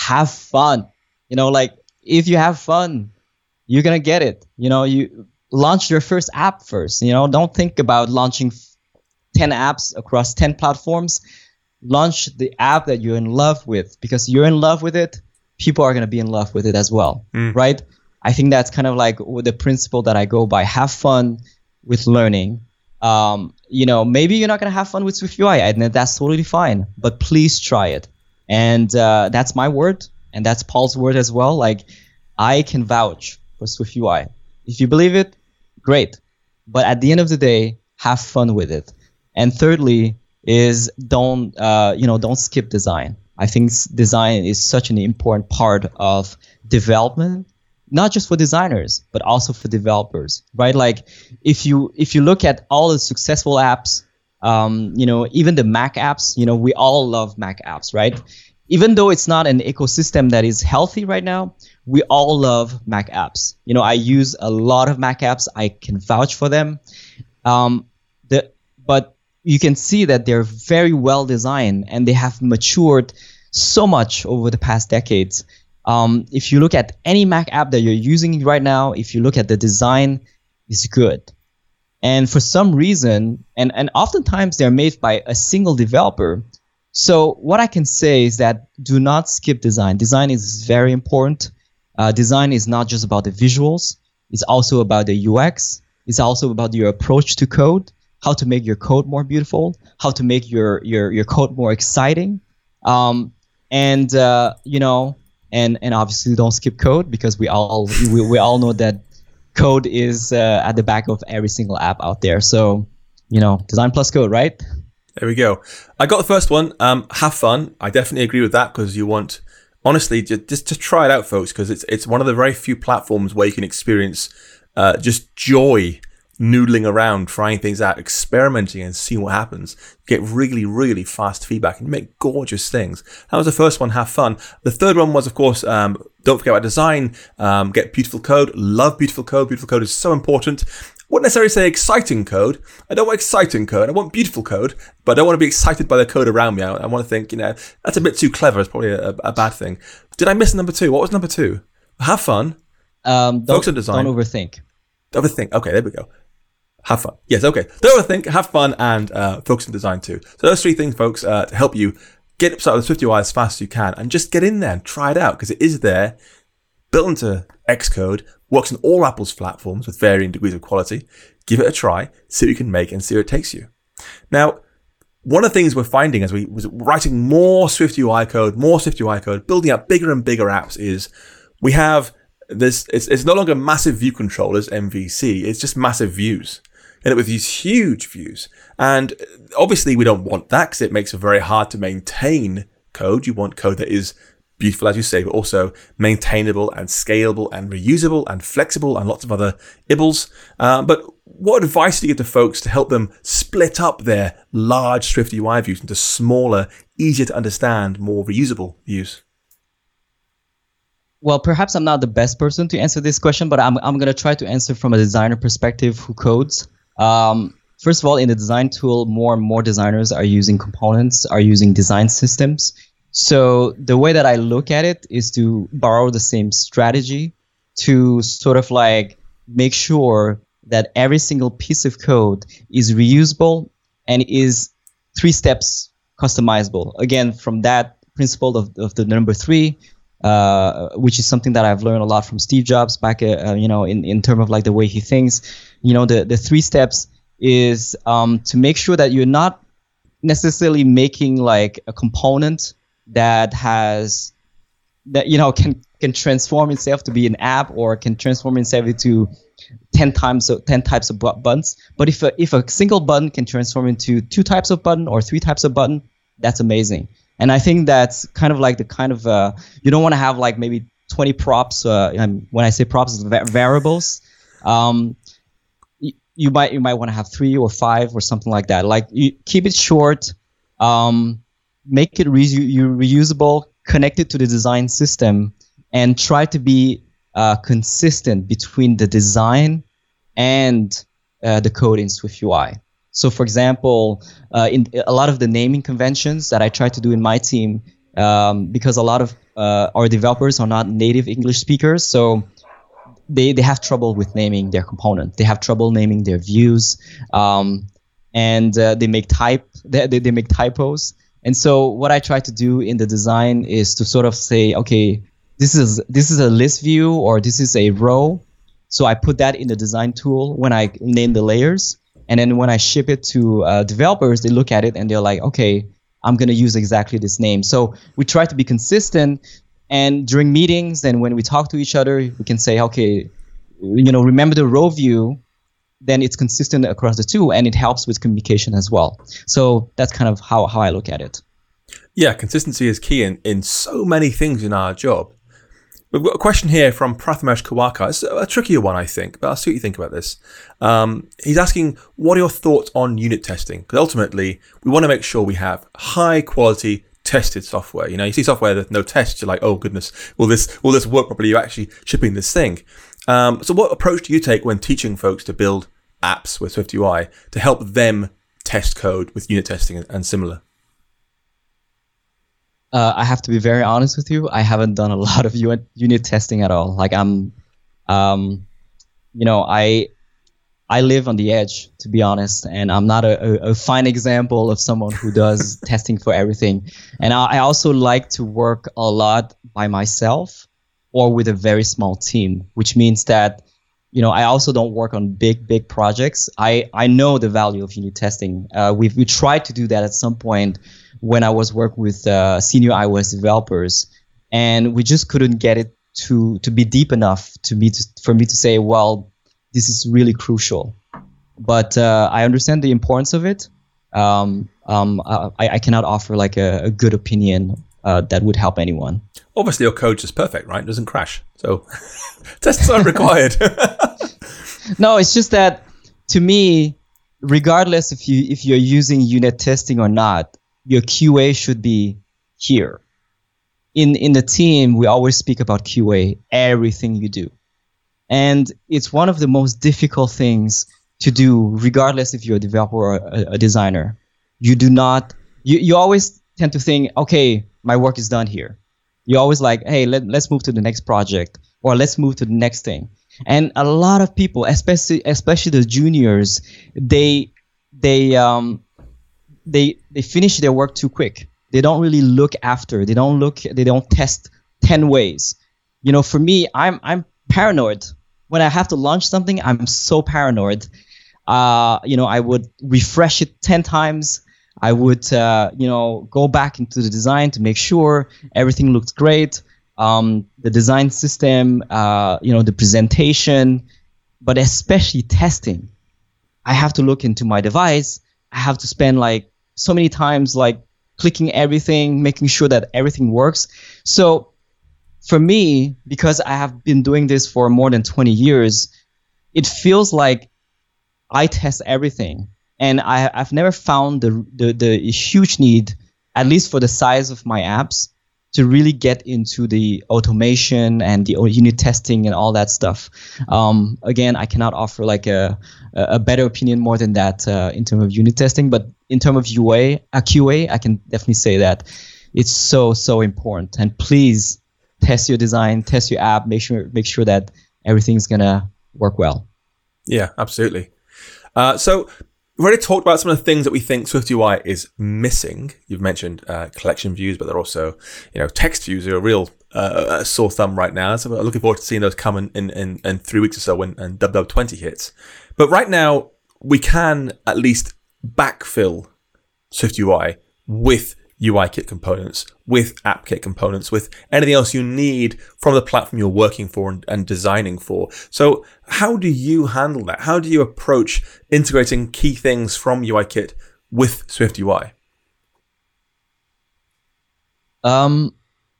Have fun. You know, like if you have fun, you're gonna get it. You know, you launch your first app first. You know, don't think about launching 10 apps across 10 platforms launch the app that you're in love with because you're in love with it people are going to be in love with it as well mm. right i think that's kind of like the principle that i go by have fun with learning um, you know maybe you're not going to have fun with swift ui and that's totally fine but please try it and uh, that's my word and that's paul's word as well like i can vouch for swift ui if you believe it great but at the end of the day have fun with it and thirdly is don't uh, you know don't skip design. I think design is such an important part of development, not just for designers but also for developers, right? Like if you if you look at all the successful apps, um, you know even the Mac apps, you know we all love Mac apps, right? Even though it's not an ecosystem that is healthy right now, we all love Mac apps. You know I use a lot of Mac apps. I can vouch for them. Um, the but you can see that they're very well designed and they have matured so much over the past decades. Um, if you look at any Mac app that you're using right now, if you look at the design, it's good. And for some reason, and, and oftentimes they're made by a single developer. So what I can say is that do not skip design. Design is very important. Uh, design is not just about the visuals. It's also about the UX. It's also about your approach to code how to make your code more beautiful, how to make your your your code more exciting, um, and uh, you know, and and obviously don't skip code because we all we, we all know that code is uh, at the back of every single app out there. So you know, design plus code, right? There we go. I got the first one. Um, have fun. I definitely agree with that because you want, honestly, just, just to try it out, folks, because it's it's one of the very few platforms where you can experience uh, just joy noodling around, trying things out, experimenting and seeing what happens. Get really, really fast feedback and make gorgeous things. That was the first one, have fun. The third one was, of course, um, don't forget about design, um, get beautiful code, love beautiful code. Beautiful code is so important. Wouldn't necessarily say exciting code. I don't want exciting code. I want beautiful code, but I don't want to be excited by the code around me. I, I want to think, you know, that's a bit too clever. It's probably a, a bad thing. Did I miss number two? What was number two? Have fun. Um, Focus on design. Don't overthink. Don't overthink. Okay, there we go have fun. Yes, okay. Don't overthink, have fun, and uh, focus on design too. So those three things, folks, uh, to help you get started with Swift UI as fast as you can, and just get in there and try it out because it is there, built into Xcode, works on all Apple's platforms with varying degrees of quality. Give it a try, see what you can make, and see where it takes you. Now, one of the things we're finding as we was writing more Swift UI code, more Swift UI code, building up bigger and bigger apps is we have this. It's, it's no longer massive view controllers MVC. It's just massive views end up with these huge views. And obviously, we don't want that because it makes it very hard to maintain code. You want code that is beautiful, as you say, but also maintainable and scalable and reusable and flexible and lots of other ibbles. Uh, but what advice do you give to folks to help them split up their large Swift UI views into smaller, easier to understand, more reusable views? Well, perhaps I'm not the best person to answer this question, but I'm, I'm going to try to answer from a designer perspective who codes. Um, first of all, in the design tool, more and more designers are using components, are using design systems. So the way that I look at it is to borrow the same strategy to sort of like make sure that every single piece of code is reusable and is three steps customizable. Again, from that principle of, of the number three, uh, which is something that I've learned a lot from Steve Jobs back, uh, you know, in, in terms of like the way he thinks. You know, the, the three steps is um, to make sure that you're not necessarily making like a component that has that you know can can transform itself to be an app or can transform itself into 10 times 10 types of buttons but if a, if a single button can transform into two types of button or three types of button that's amazing And I think that's kind of like the kind of uh, you don't want to have like maybe 20 props. Uh, when I say props, it's variables. Um, you might you might want to have three or five or something like that. Like you keep it short, um, make it re- reusable, connect it to the design system, and try to be uh, consistent between the design and uh, the code in Swift UI. So, for example, uh, in a lot of the naming conventions that I try to do in my team, um, because a lot of uh, our developers are not native English speakers, so they, they have trouble with naming their component. They have trouble naming their views, um, and uh, they make type they, they make typos. And so what I try to do in the design is to sort of say, okay, this is this is a list view or this is a row. So I put that in the design tool when I name the layers, and then when I ship it to uh, developers, they look at it and they're like, okay, I'm gonna use exactly this name. So we try to be consistent and during meetings and when we talk to each other, we can say, okay, you know, remember the row view, then it's consistent across the two and it helps with communication as well. So that's kind of how, how I look at it. Yeah, consistency is key in, in so many things in our job. We've got a question here from Prathamesh Kawaka. It's a trickier one, I think, but I'll see what you think about this. Um, he's asking, what are your thoughts on unit testing? Because ultimately, we want to make sure we have high quality tested software. You know, you see software with no tests, you're like, oh goodness, will this will this work properly? You're actually shipping this thing. Um, so, what approach do you take when teaching folks to build apps with SwiftUI to help them test code with unit testing and similar? Uh, I have to be very honest with you. I haven't done a lot of unit testing at all. Like I'm, um, you know, I I live on the edge, to be honest, and I'm not a, a, a fine example of someone who does testing for everything. And I, I, also like to work a lot by myself or with a very small team, which means that, you know, I also don't work on big, big projects. I, I know the value of unit testing. Uh, we've, we tried to do that at some point when I was working with uh, senior iOS developers, and we just couldn't get it to, to be deep enough to me to, for me to say, well, this is really crucial. But uh, I understand the importance of it. Um, um, I, I, cannot offer like a, a good opinion uh, that would help anyone. Obviously, your code is perfect, right? It doesn't crash, so tests aren't required. no, it's just that to me, regardless if you if you're using unit testing or not, your QA should be here. In in the team, we always speak about QA, everything you do. And it's one of the most difficult things to do, regardless if you're a developer or a, a designer. You do not, you, you always tend to think, okay, my work is done here. You're always like, hey, let, let's move to the next project or let's move to the next thing. And a lot of people, especially especially the juniors, they they um they they finish their work too quick. They don't really look after. They don't look. They don't test ten ways. You know, for me, I'm I'm paranoid when I have to launch something, I'm so paranoid. Uh, you know, I would refresh it 10 times. I would, uh, you know, go back into the design to make sure everything looks great. Um, the design system, uh, you know, the presentation, but especially testing. I have to look into my device. I have to spend like so many times, like clicking everything, making sure that everything works. So for me, because I have been doing this for more than 20 years, it feels like I test everything. And I, have never found the, the, the huge need, at least for the size of my apps, to really get into the automation and the unit testing and all that stuff. Um, again, I cannot offer like a, a better opinion more than that uh, in terms of unit testing, but in terms of UA, a QA, I can definitely say that it's so so important. And please test your design, test your app, make sure make sure that everything's gonna work well. Yeah, absolutely. Uh, so we've already talked about some of the things that we think SwiftUI is missing. You've mentioned uh, collection views, but they're also, you know, text views are a real uh, sore thumb right now. So I'm looking forward to seeing those come in, in, in, in three weeks or so when and WW20 hits. But right now, we can at least backfill SwiftUI with UIKit components, with AppKit components, with anything else you need from the platform you're working for and, and, designing for. So how do you handle that? How do you approach integrating key things from UIKit with SwiftUI? Um,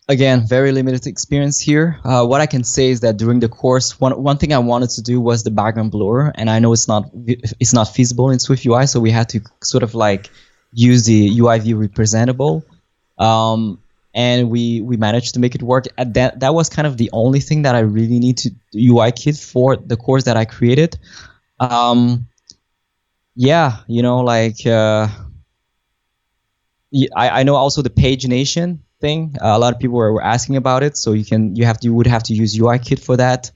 again, very limited experience here. Uh, what I can say is that during the course, one one thing I wanted to do was the background blur, and I know it's not it's not feasible in Swift UI, so we had to sort of like use the UI view representable. Um, and we we managed to make it work. At that that was kind of the only thing that I really need to UI kit for the course that I created. Um, yeah, you know, like uh, I I know also the pagination thing. Uh, a lot of people were, were asking about it, so you can you have to you would have to use UI kit for that.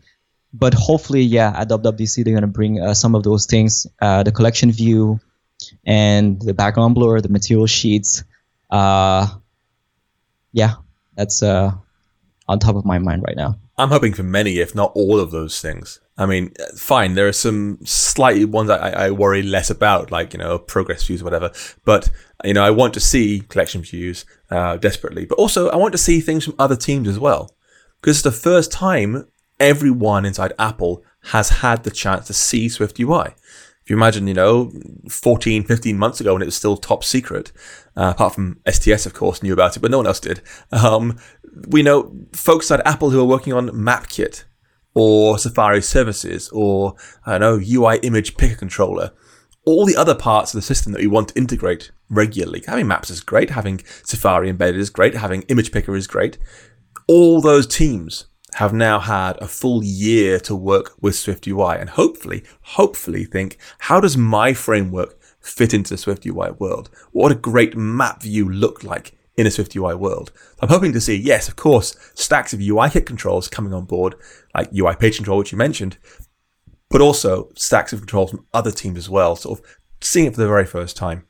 But hopefully, yeah, at WWDC they're gonna bring uh, some of those things, uh, the collection view, and the background blur, the material sheets. Uh, yeah, that's uh, on top of my mind right now. I'm hoping for many, if not all of those things. I mean, fine, there are some slightly ones I, I worry less about, like, you know, progress views or whatever. But, you know, I want to see collection views uh, desperately. But also, I want to see things from other teams as well. Because it's the first time everyone inside Apple has had the chance to see Swift UI. If you imagine, you know, 14, 15 months ago when it was still top secret, uh, apart from STS, of course, knew about it, but no one else did. Um, we know folks at Apple who are working on MapKit or Safari services or, I don't know, UI image picker controller. All the other parts of the system that we want to integrate regularly. Having maps is great. Having Safari embedded is great. Having image picker is great. All those teams have now had a full year to work with Swift UI and hopefully, hopefully think, how does my framework fit into the Swift UI world? What would a great map view look like in a Swift UI world? I'm hoping to see, yes, of course, stacks of UI kit controls coming on board, like UI page control, which you mentioned, but also stacks of controls from other teams as well, sort of seeing it for the very first time.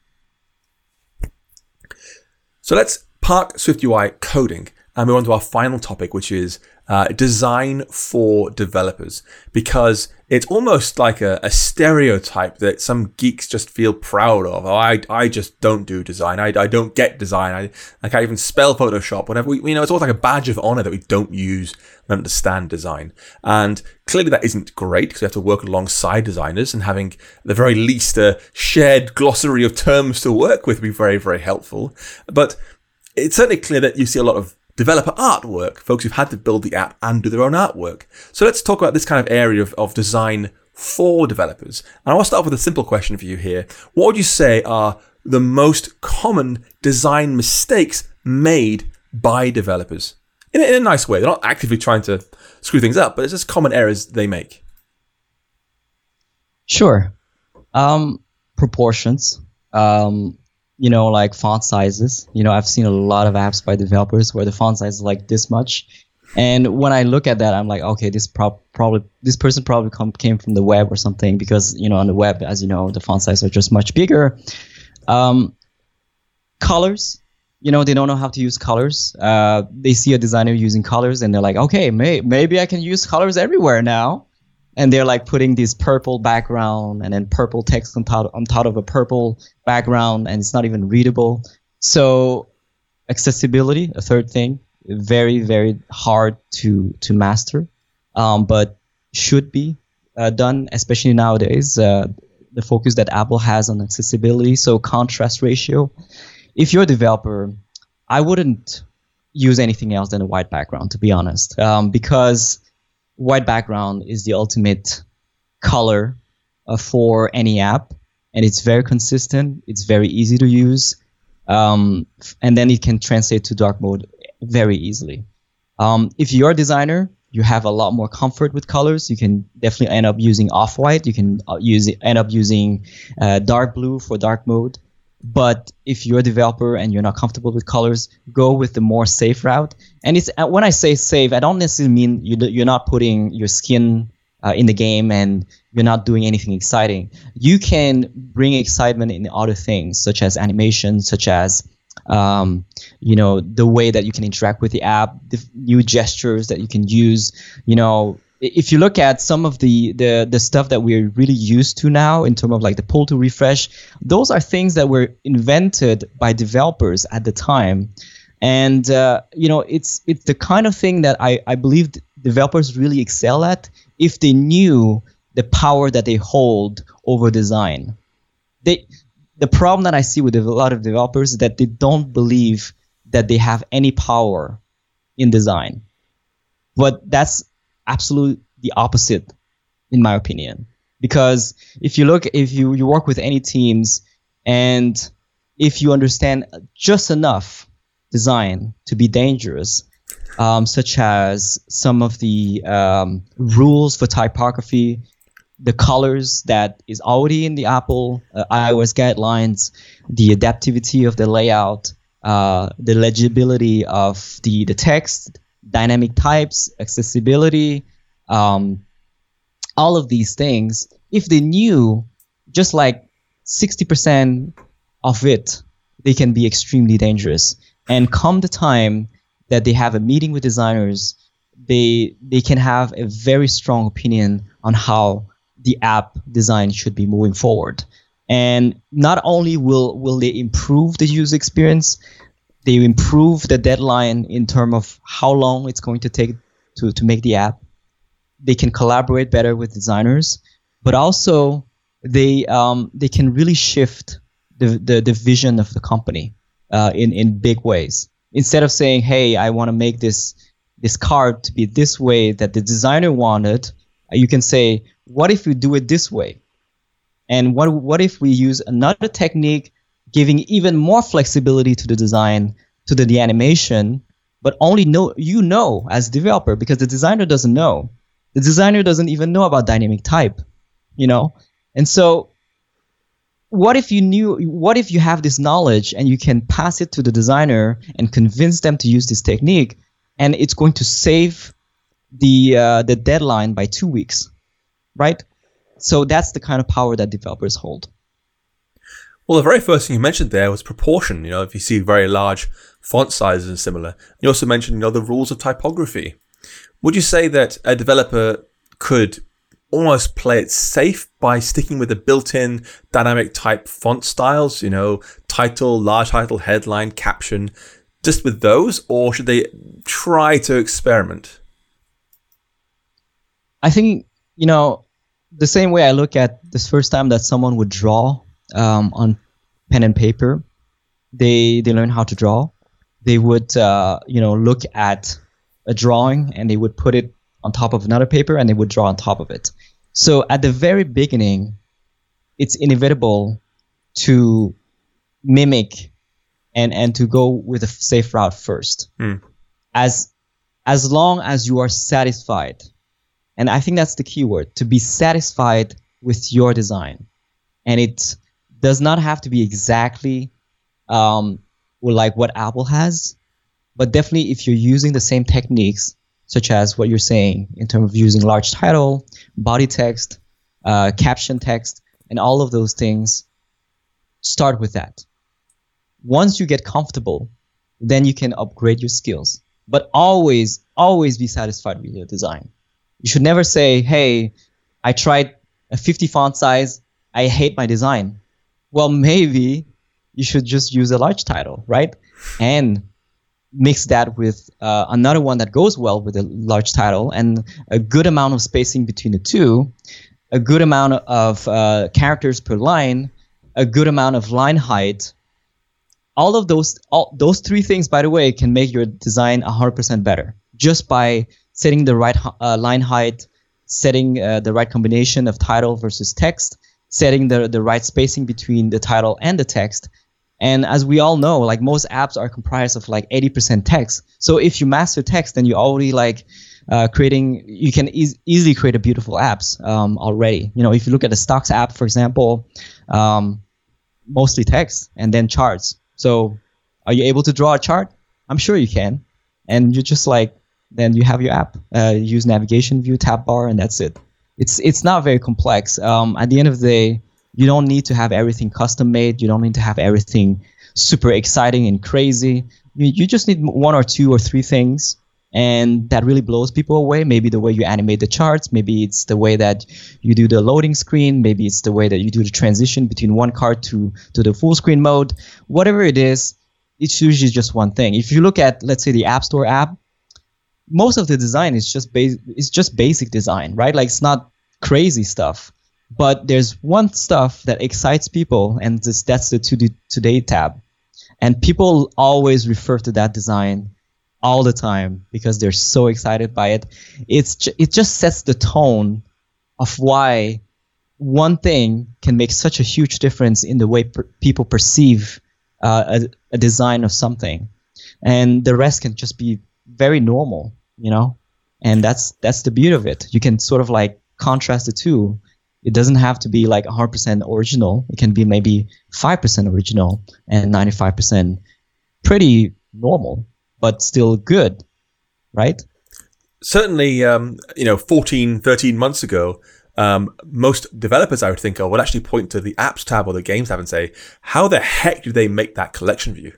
So let's park Swift UI coding and move on to our final topic, which is uh, design for developers because it's almost like a, a, stereotype that some geeks just feel proud of. Oh, I, I just don't do design. I, I don't get design. I, I can't even spell Photoshop. Whatever. We, you know, it's almost like a badge of honor that we don't use and understand design. And clearly that isn't great because we have to work alongside designers and having the very least a shared glossary of terms to work with would be very, very helpful. But it's certainly clear that you see a lot of developer artwork, folks who've had to build the app and do their own artwork. So let's talk about this kind of area of, of design for developers. And I want to start off with a simple question for you here. What would you say are the most common design mistakes made by developers? In a, in a nice way. They're not actively trying to screw things up, but it's just common errors they make. Sure. Um, proportions. Um, you know, like font sizes. You know, I've seen a lot of apps by developers where the font size is like this much. And when I look at that, I'm like, okay, this pro- probably this person probably come, came from the web or something because you know on the web, as you know, the font sizes are just much bigger. Um, colors, you know, they don't know how to use colors. Uh, they see a designer using colors and they're like, okay, may- maybe I can use colors everywhere now and they're like putting this purple background and then purple text on top on top of a purple background and it's not even readable. So accessibility a third thing very very hard to to master um, but should be uh, done especially nowadays uh, the focus that apple has on accessibility so contrast ratio. If you're a developer i wouldn't use anything else than a white background to be honest um, because white background is the ultimate color uh, for any app, and it's very consistent. It's very easy to use, um, and then it can translate to dark mode very easily. Um, if you're a designer, you have a lot more comfort with colors. You can definitely end up using off-white. You can uh, use end up using uh, dark blue for dark mode. But if you're a developer and you're not comfortable with colors, go with the more safe route. And it's uh, when I say safe, I don't necessarily mean you're not putting your skin uh, in the game and you're not doing anything exciting. You can bring excitement in other things, such as animation, such as um, you know the way that you can interact with the app, the new gestures that you can use. You know, if you look at some of the, the the stuff that we're really used to now in terms of like the pull to refresh those are things that were invented by developers at the time and uh, you know it's it's the kind of thing that I, I believe developers really excel at if they knew the power that they hold over design they the problem that i see with a lot of developers is that they don't believe that they have any power in design. But that's absolutely the opposite, in my opinion. Because if you look, if you, you work with any teams and if you understand just enough design to be dangerous, um, such as some of the um, rules for typography, the colors that is already in the Apple uh, iOS guidelines, the adaptivity of the layout, uh, the legibility of the, the text, dynamic types, accessibility, um, all of these things, if they knew just like 60% of it, they can be extremely dangerous. And come the time that they have a meeting with designers, they they can have a very strong opinion on how the app design should be moving forward. And not only will will they improve the user experience, they improve the deadline in terms of how long it's going to take to, to make the app. They can collaborate better with designers, but also they um, they can really shift the, the, the vision of the company uh, in in big ways. Instead of saying, "Hey, I want to make this this card to be this way that the designer wanted," you can say, "What if we do it this way?" And what what if we use another technique giving even more flexibility to the design, to the, the animation, but only know you know as developer because the designer doesn't know. The designer doesn't even know about dynamic type, you know? And so what if you knew what if you have this knowledge and you can pass it to the designer and convince them to use this technique and it's going to save the uh, the deadline by 2 weeks, right? So that's the kind of power that developers hold. Well, the very first thing you mentioned there was proportion. You know, if you see very large font sizes and similar. You also mentioned, you know, the rules of typography. Would you say that a developer could almost play it safe by sticking with the built-in dynamic type font styles, you know, title, large title, headline, caption, just with those, or should they try to experiment? I think, you know, the same way I look at this first time that someone would draw um, on pen and paper, they they learn how to draw. They would uh, you know look at a drawing and they would put it on top of another paper and they would draw on top of it. So at the very beginning, it's inevitable to mimic and and to go with a safe route first. Hmm. As as long as you are satisfied, and I think that's the key word to be satisfied with your design, and it does not have to be exactly um, like what Apple has, but definitely if you're using the same techniques, such as what you're saying in terms of using large title, body text, uh, caption text, and all of those things, start with that. Once you get comfortable, then you can upgrade your skills. But always, always be satisfied with your design. You should never say, hey, I tried a 50 font size, I hate my design well, maybe you should just use a large title, right? And mix that with uh, another one that goes well with a large title and a good amount of spacing between the two, a good amount of uh, characters per line, a good amount of line height. All of those, all, those three things, by the way, can make your design 100% better just by setting the right uh, line height, setting uh, the right combination of title versus text, setting the, the right spacing between the title and the text. And as we all know, like most apps are comprised of like 80% text. So if you master text, then you're already like uh, creating, you can e- easily create a beautiful apps um, already. You know, if you look at the stocks app, for example, um, mostly text and then charts. So are you able to draw a chart? I'm sure you can. And you just like, then you have your app. Uh, use navigation view, tab bar, and that's it it's it's not very complex. Um, at the end of the day, you don't need to have everything custom made. You don't need to have everything super exciting and crazy. You, you just need one or two or three things, and that really blows people away. Maybe the way you animate the charts, maybe it's the way that you do the loading screen, maybe it's the way that you do the transition between one card to to the full screen mode. Whatever it is, it's usually just one thing. If you look at let's say the App Store app, most of the design is just basic it's just basic design right like it's not crazy stuff but there's one stuff that excites people and this, that's the today tab And people always refer to that design all the time because they're so excited by it. It's ju- it just sets the tone of why one thing can make such a huge difference in the way per- people perceive uh, a, a design of something, and the rest can just be very normal, you know. And that's that's the beauty of it. You can sort of like contrast the two. It doesn't have to be like 100% original. It can be maybe 5% original and 95% pretty normal, but still good, right? certainly, um, you know, 14, 13 months ago, um, most developers I would think of would actually point to the apps tab or the games tab and say, how the heck did they make that collection view?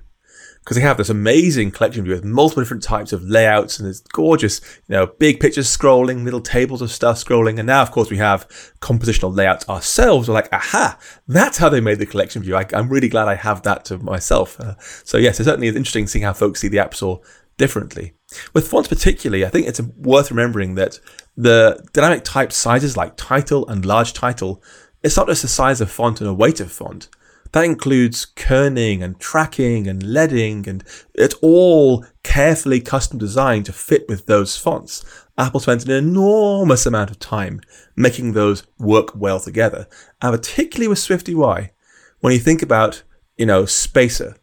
Because they have this amazing collection view with multiple different types of layouts and it's gorgeous, you know, big pictures scrolling, little tables of stuff scrolling. And now, of course, we have compositional layouts ourselves. We're like, aha, that's how they made the collection view. I, am really glad I have that to myself. Uh, so yes, it certainly is interesting seeing how folks see the App Store differently. With fonts particularly, I think it's worth remembering that the dynamic type sizes like title and large title, it's not just the size of font and a weight of font. That includes kerning and tracking and leading, and it's all carefully custom designed to fit with those fonts. Apple spent an enormous amount of time making those work well together, and particularly with SwiftUI, when you think about, you know, Spacer,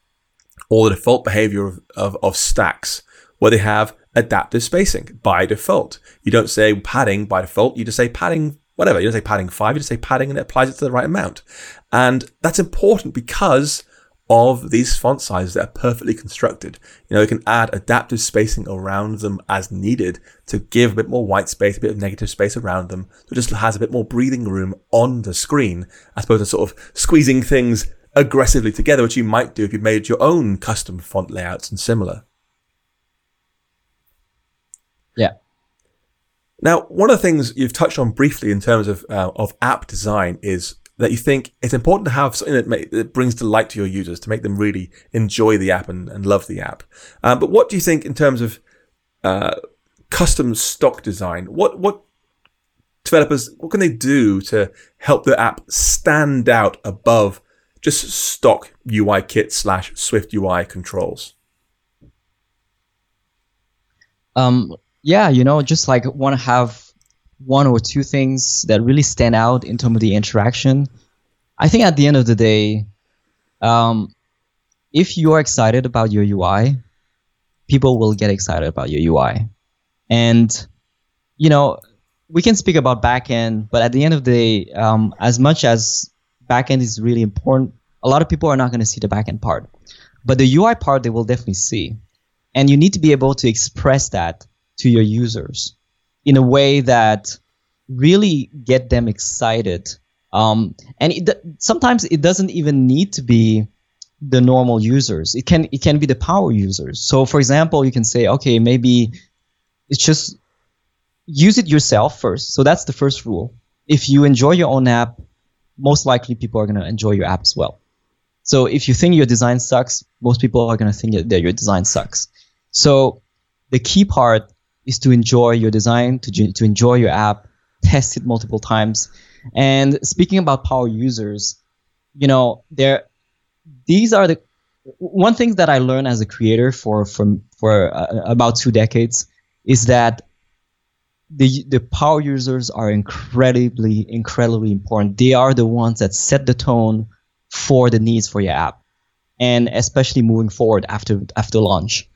or the default behavior of, of, of stacks, where they have adaptive spacing by default. You don't say padding by default, you just say padding whatever. You don't say padding five, you just say padding and it applies it to the right amount. And that's important because of these font sizes that are perfectly constructed. You know, you can add adaptive spacing around them as needed to give a bit more white space, a bit of negative space around them. So it just has a bit more breathing room on the screen as opposed to sort of squeezing things aggressively together, which you might do if you made your own custom font layouts and similar. Yeah. Now, one of the things you've touched on briefly in terms of uh, of app design is that you think it's important to have something that, that brings delight to your users to make them really enjoy the app and, and love the app. Um, but what do you think in terms of uh, custom stock design? What what developers what can they do to help the app stand out above just stock UI kit slash Swift UI controls? Um, yeah, you know, just like want to have one or two things that really stand out in terms of the interaction. I think at the end of the day, um, if you are excited about your UI, people will get excited about your UI. And, you know, we can speak about backend, but at the end of the day, um, as much as backend is really important, a lot of people are not going to see the backend part. But the UI part, they will definitely see. And you need to be able to express that to your users in a way that really get them excited. Um, and it, sometimes it doesn't even need to be the normal users. It can it can be the power users. So for example, you can say, okay, maybe it's just use it yourself first. So that's the first rule. If you enjoy your own app, most likely people are going to enjoy your app as well. So if you think your design sucks, most people are going to think that your design sucks. So the key part is to enjoy your design, to, to enjoy your app, test it multiple times. And speaking about power users, you know, there, these are the one thing that I learned as a creator for from for uh, about two decades is that the the power users are incredibly incredibly important. They are the ones that set the tone for the needs for your app, and especially moving forward after after launch.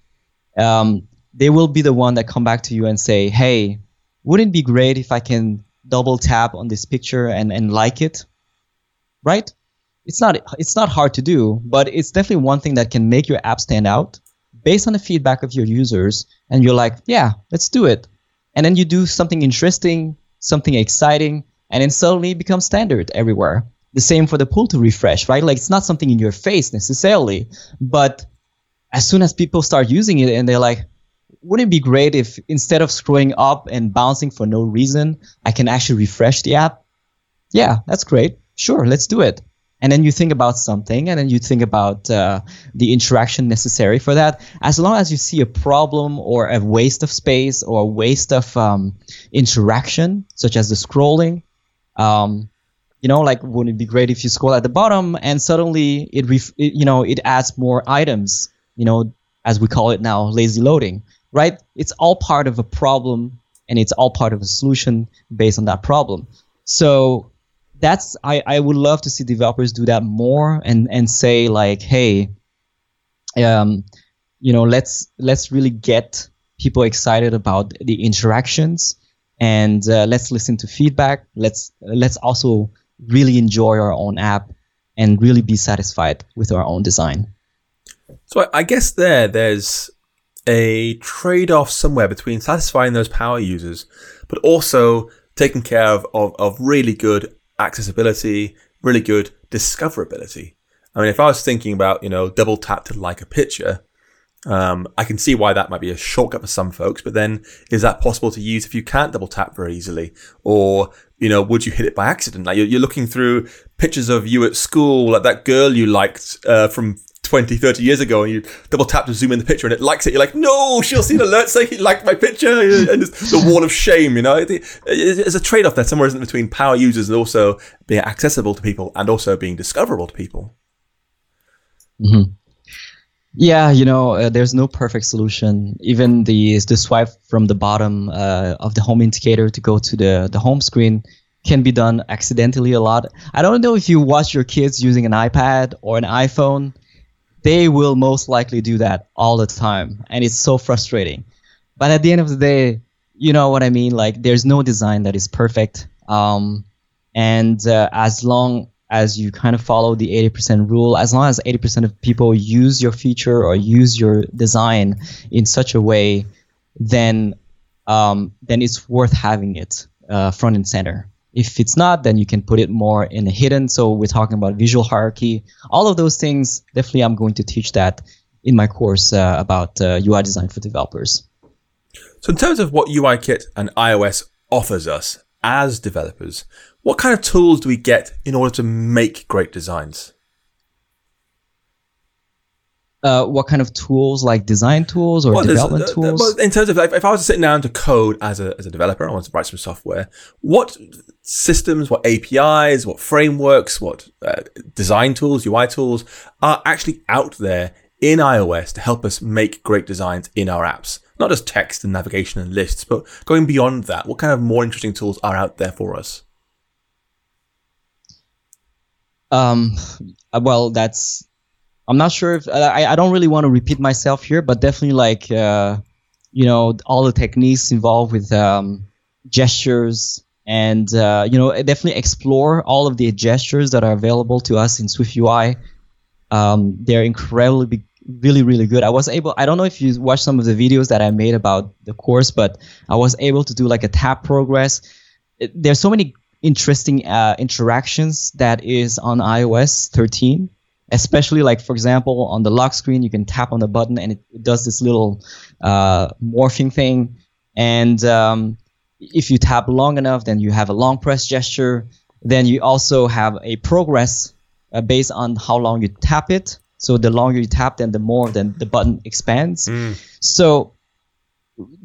Um, they will be the one that come back to you and say, "Hey, wouldn't it be great if I can double tap on this picture and, and like it?" Right? It's not it's not hard to do, but it's definitely one thing that can make your app stand out based on the feedback of your users. And you're like, "Yeah, let's do it," and then you do something interesting, something exciting, and then suddenly it becomes standard everywhere. The same for the pull to refresh, right? Like it's not something in your face necessarily, but as soon as people start using it and they're like, wouldn't it be great if instead of scrolling up and bouncing for no reason, I can actually refresh the app? Yeah, that's great. Sure, let's do it. And then you think about something, and then you think about uh, the interaction necessary for that. As long as you see a problem or a waste of space or a waste of um, interaction, such as the scrolling, um, you know, like wouldn't it be great if you scroll at the bottom and suddenly it, ref- it you know, it adds more items, you know, as we call it now, lazy loading, right? It's all part of a problem and it's all part of a solution based on that problem. So that's I, I would love to see developers do that more and and say like hey um you know let's let's really get people excited about the interactions and uh, let's listen to feedback let's let's also really enjoy our own app and really be satisfied with our own design so i guess there there's a trade-off somewhere between satisfying those power users but also taking care of, of, of really good accessibility, really good discoverability. I mean, if I was thinking about, you know, double tap to like a picture, um, I can see why that might be a shortcut for some folks, but then is that possible to use if you can't double tap very easily? Or, you know, would you hit it by accident? Like you're, you're looking through pictures of you at school, like that girl you liked uh, from 20, 30 years ago and you double tap to zoom in the picture and it likes it. You're like, no, she'll see an alert saying he liked my picture. And it's the wall of shame, you know. There's a trade off there somewhere isn't between power users and also being accessible to people and also being discoverable to people. Mm-hmm. Yeah, you know, uh, there's no perfect solution. Even the the swipe from the bottom uh, of the home indicator to go to the the home screen can be done accidentally a lot. I don't know if you watch your kids using an iPad or an iPhone they will most likely do that all the time and it's so frustrating. But at the end of the day you know what i mean? Like there's no design that is perfect um, and uh, as long as you kind of follow the 80% rule as long as 80% of people use your feature or use your design in such a way then um, then it's worth having it uh, front and center if it's not, then you can put it more in a hidden. So we're talking about visual hierarchy. All of those things, definitely I'm going to teach that in my course uh, about uh, UI design for developers. So in terms of what UIKit and iOS offers us as developers, what kind of tools do we get in order to make great designs? uh, what kind of tools, like design tools or well, development uh, tools? Well, in terms of like, if I was to sit down to code as a, as a developer, I want to write some software. What systems, what APIs, what frameworks, what uh, design tools, UI tools are actually out there in iOS to help us make great designs in our apps? Not just text and navigation and lists, but going beyond that, what kind of more interesting tools are out there for us? Um, well, that's I'm not sure if I, I don't really want to repeat myself here, but definitely like uh, you know all the techniques involved with um, gestures and uh, you know definitely explore all of the gestures that are available to us in Swift UI. Um, they're incredibly really really good. I was able I don't know if you watched some of the videos that I made about the course, but I was able to do like a tap progress. It, there's so many interesting uh, interactions that is on iOS 13 especially like for example on the lock screen you can tap on the button and it, does this little uh, morphing thing and um, if you tap long enough then you have a long press gesture then you also have a progress uh, based on how long you tap it so the longer you tap then the more then the button expands mm. so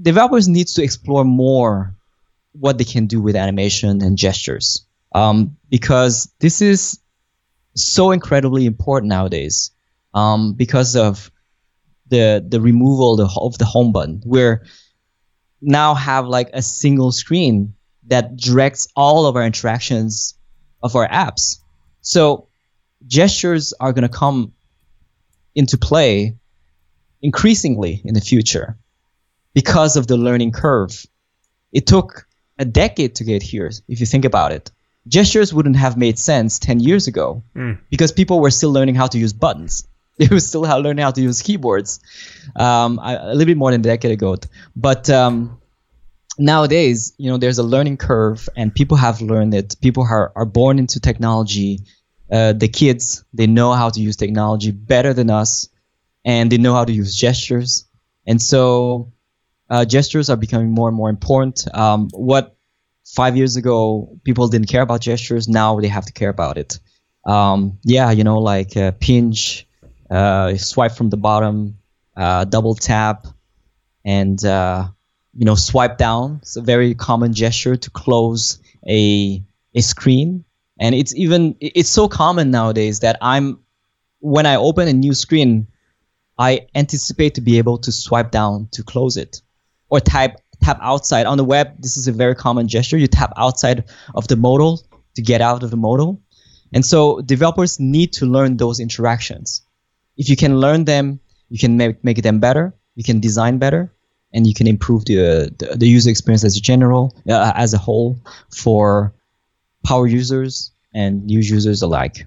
developers need to explore more what they can do with animation and gestures um, because this is so incredibly important nowadays um, because of the the removal of the home button. We're now have like a single screen that directs all of our interactions of our apps. So gestures are going to come into play increasingly in the future because of the learning curve. It took a decade to get here, if you think about it gestures wouldn't have made sense 10 years ago mm. because people were still learning how to use buttons. Were still learning how to use keyboards um, a, little bit more than a decade ago. But um, nowadays, you know, there's a learning curve and people have learned it. People are, are born into technology. Uh, the kids, they know how to use technology better than us and they know how to use gestures. And so uh, gestures are becoming more and more important. Um, what five years ago people didn't care about gestures now they have to care about it um, yeah you know like uh, pinch swipe from the bottom uh, double tap and uh, you know swipe down it's a very common gesture to close a a screen And it's even it's so common nowadays that I'm when I open a new screen, I anticipate to be able to swipe down to close it or type tap outside on the web. This is a very common gesture. You tap outside of the modal to get out of the modal. And so developers need to learn those interactions. If you can learn them, you can make, make them better. You can design better and you can improve the, the, the user experience as a general, uh, as a whole for power users and new users alike.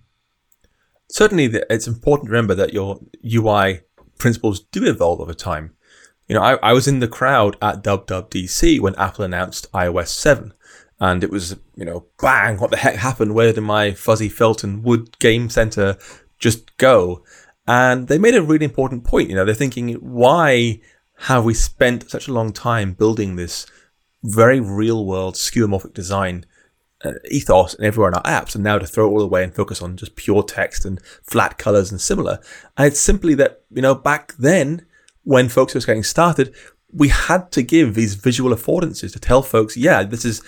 Certainly, it's important to remember that your UI principles do evolve over time. You know, I, I was in the crowd at WWDC when Apple announced iOS 7. And it was, you know, bang, what the heck happened? Where did my fuzzy Felton Wood Game Center just go? And they made a really important point. You know, they're thinking, why have we spent such a long time building this very real world skeuomorphic design uh, ethos and everywhere in our apps, and now to throw it all away and focus on just pure text and flat colors and similar. And it's simply that, you know, back then, when folks were getting started, we had to give these visual affordances to tell folks, yeah, this is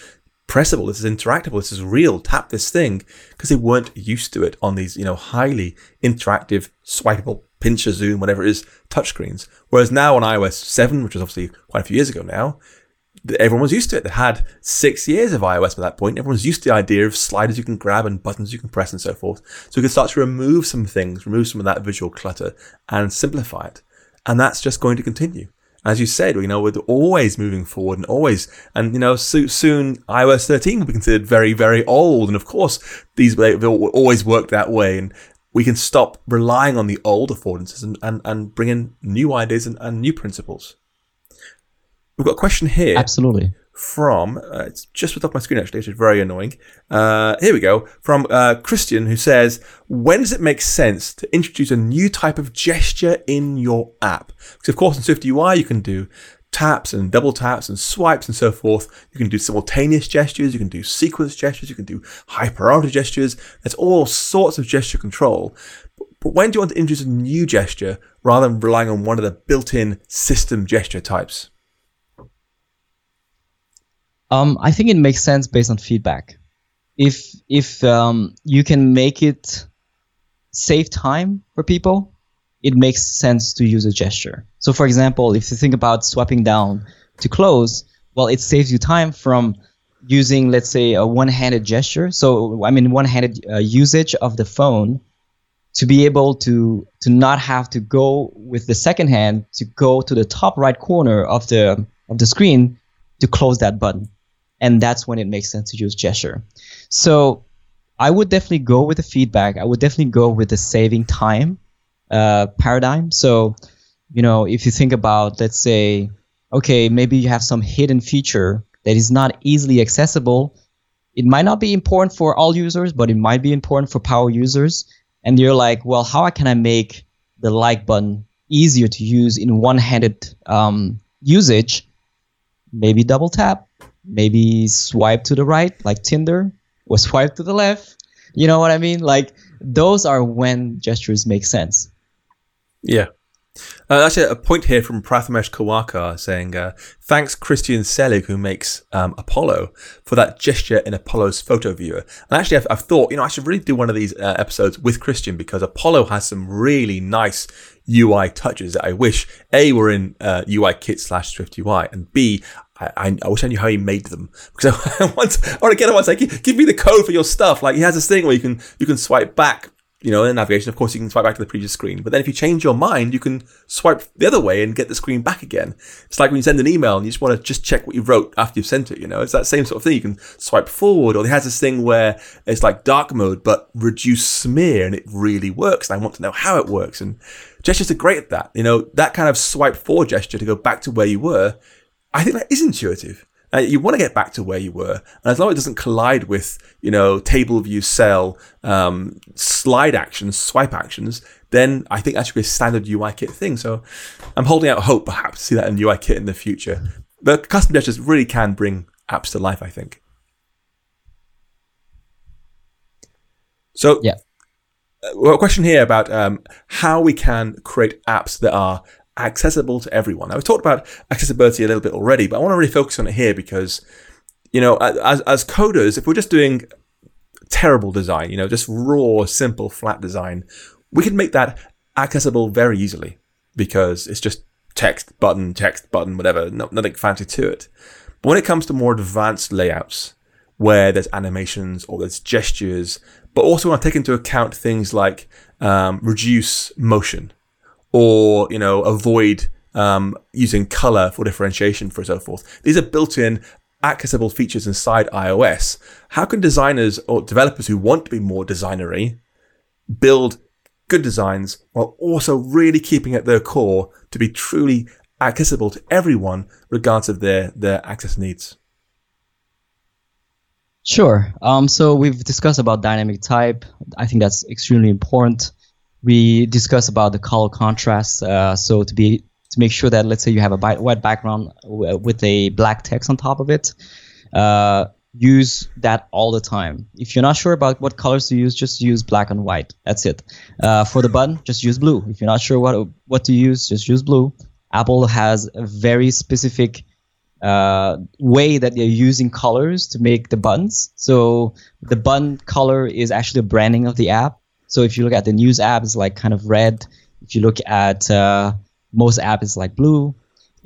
pressable, this is interactable, this is real, tap this thing, because they weren't used to it on these, you know, highly interactive, swipeable, pinch a zoom, whatever it is, touchscreens. Whereas now on iOS 7, which was obviously quite a few years ago now, everyone was used to it. They had six years of iOS by that point. Everyone's used to the idea of sliders you can grab and buttons you can press and so forth. So we can start to remove some things, remove some of that visual clutter and simplify it. And that's just going to continue. As you said, you know, we're always moving forward and always, and you know, so, soon iOS 13 will be considered very, very old. And of course, these will always work that way. And we can stop relying on the old affordances and, and, and bring in new ideas and, and new principles. We've got a question here. Absolutely. From, uh, it's just off my screen actually, which is very annoying. Uh, here we go. From uh, Christian, who says, When does it make sense to introduce a new type of gesture in your app? Because, of course, in Swift UI, you can do taps and double taps and swipes and so forth. You can do simultaneous gestures, you can do sequence gestures, you can do high priority gestures. There's all sorts of gesture control. But when do you want to introduce a new gesture rather than relying on one of the built in system gesture types? Um, I think it makes sense based on feedback. If if um, you can make it save time for people, it makes sense to use a gesture. So, for example, if you think about swiping down to close, well, it saves you time from using, let's say, a one-handed gesture. So, I mean, one-handed uh, usage of the phone to be able to to not have to go with the second hand to go to the top right corner of the of the screen to close that button and that's when it makes sense to use gesture. So I would definitely go with the feedback. I would definitely go with the saving time uh, paradigm. So, you know, if you think about, let's say, okay, maybe you have some hidden feature that is not easily accessible. It might not be important for all users, but it might be important for power users. And you're like, well, how can I make the like button easier to use in one-handed um, usage? Maybe double tap, maybe swipe to the right like Tinder or swipe to the left. You know what I mean? Like those are when gestures make sense. Yeah. Uh, actually, a point here from Prathamesh Kawakar saying, uh, thanks Christian Selig, who makes um, Apollo, for that gesture in Apollo's photo viewer. And actually, I've, I've thought, you know, I should really do one of these uh, episodes with Christian because Apollo has some really nice UI touches that I wish A were in uh, UI kit slash Swift UI and B I, I, wish I knew how he made them because I, I want I want to like, give me the code for your stuff. Like he has this thing where you can you can swipe back, you know, in navigation. Of course, you can swipe back to the previous screen. But then if you change your mind, you can swipe the other way and get the screen back again. It's like when you send an email and you just want to just check what you wrote after you've sent it. You know, it's that same sort of thing. You can swipe forward, or he has this thing where it's like dark mode but reduce smear, and it really works. And I want to know how it works. And gestures are great at that. You know, that kind of swipe forward gesture to go back to where you were I think that is intuitive. Uh, you want to get back to where you were, and as long as it doesn't collide with, you know, table view cell, um, slide actions, swipe actions, then I think that should be a standard UI kit thing. So I'm holding out hope, perhaps, to see that in UI kit in the future. But custom gestures really can bring apps to life, I think. So, yeah. Uh, a question here about um, how we can create apps that are accessible to everyone. Now, we've talked about accessibility a little bit already, but I want to really focus on it here because, you know, as, as coders, if we're just doing terrible design, you know, just raw, simple, flat design, we can make that accessible very easily because it's just text, button, text, button, whatever, no, nothing fancy to it. But when it comes to more advanced layouts, where there's animations or there's gestures, but also when I take into account things like um, reduce motion or, you know, avoid um, using color for differentiation, for so forth. These are built-in accessible features inside iOS. How can designers or developers who want to be more designery build good designs while also really keeping at their core to be truly accessible to everyone, regardless of their, their access needs? Sure. Um, so we've discussed about dynamic type. I think that's extremely important. We discuss about the color contrast. Uh, so to be to make sure that let's say you have a white background with a black text on top of it, uh, use that all the time. If you're not sure about what colors to use, just use black and white. That's it. Uh, for the button, just use blue. If you're not sure what what to use, just use blue. Apple has a very specific uh, way that they're using colors to make the buttons. So the button color is actually a branding of the app. So if you look at the news app, it's like kind of red. If you look at uh, most apps, it's like blue,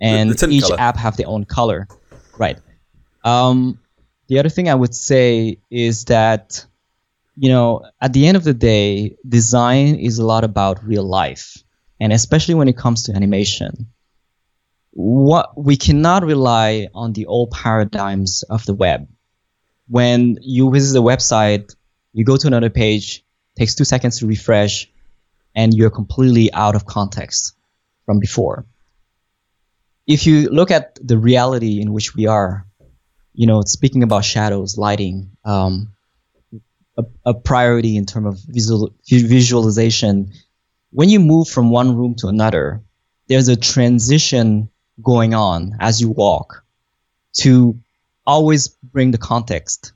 and each color. app have their own color, right? Um, the other thing I would say is that you know at the end of the day, design is a lot about real life, and especially when it comes to animation what we cannot rely on the old paradigms of the web. When you visit the website, you go to another page, takes two seconds to refresh, and you're completely out of context from before. If you look at the reality in which we are, you know, speaking about shadows, lighting, um, a, a, priority in terms of visual, visualization, when you move from one room to another, there's a transition going on as you walk to always bring the context.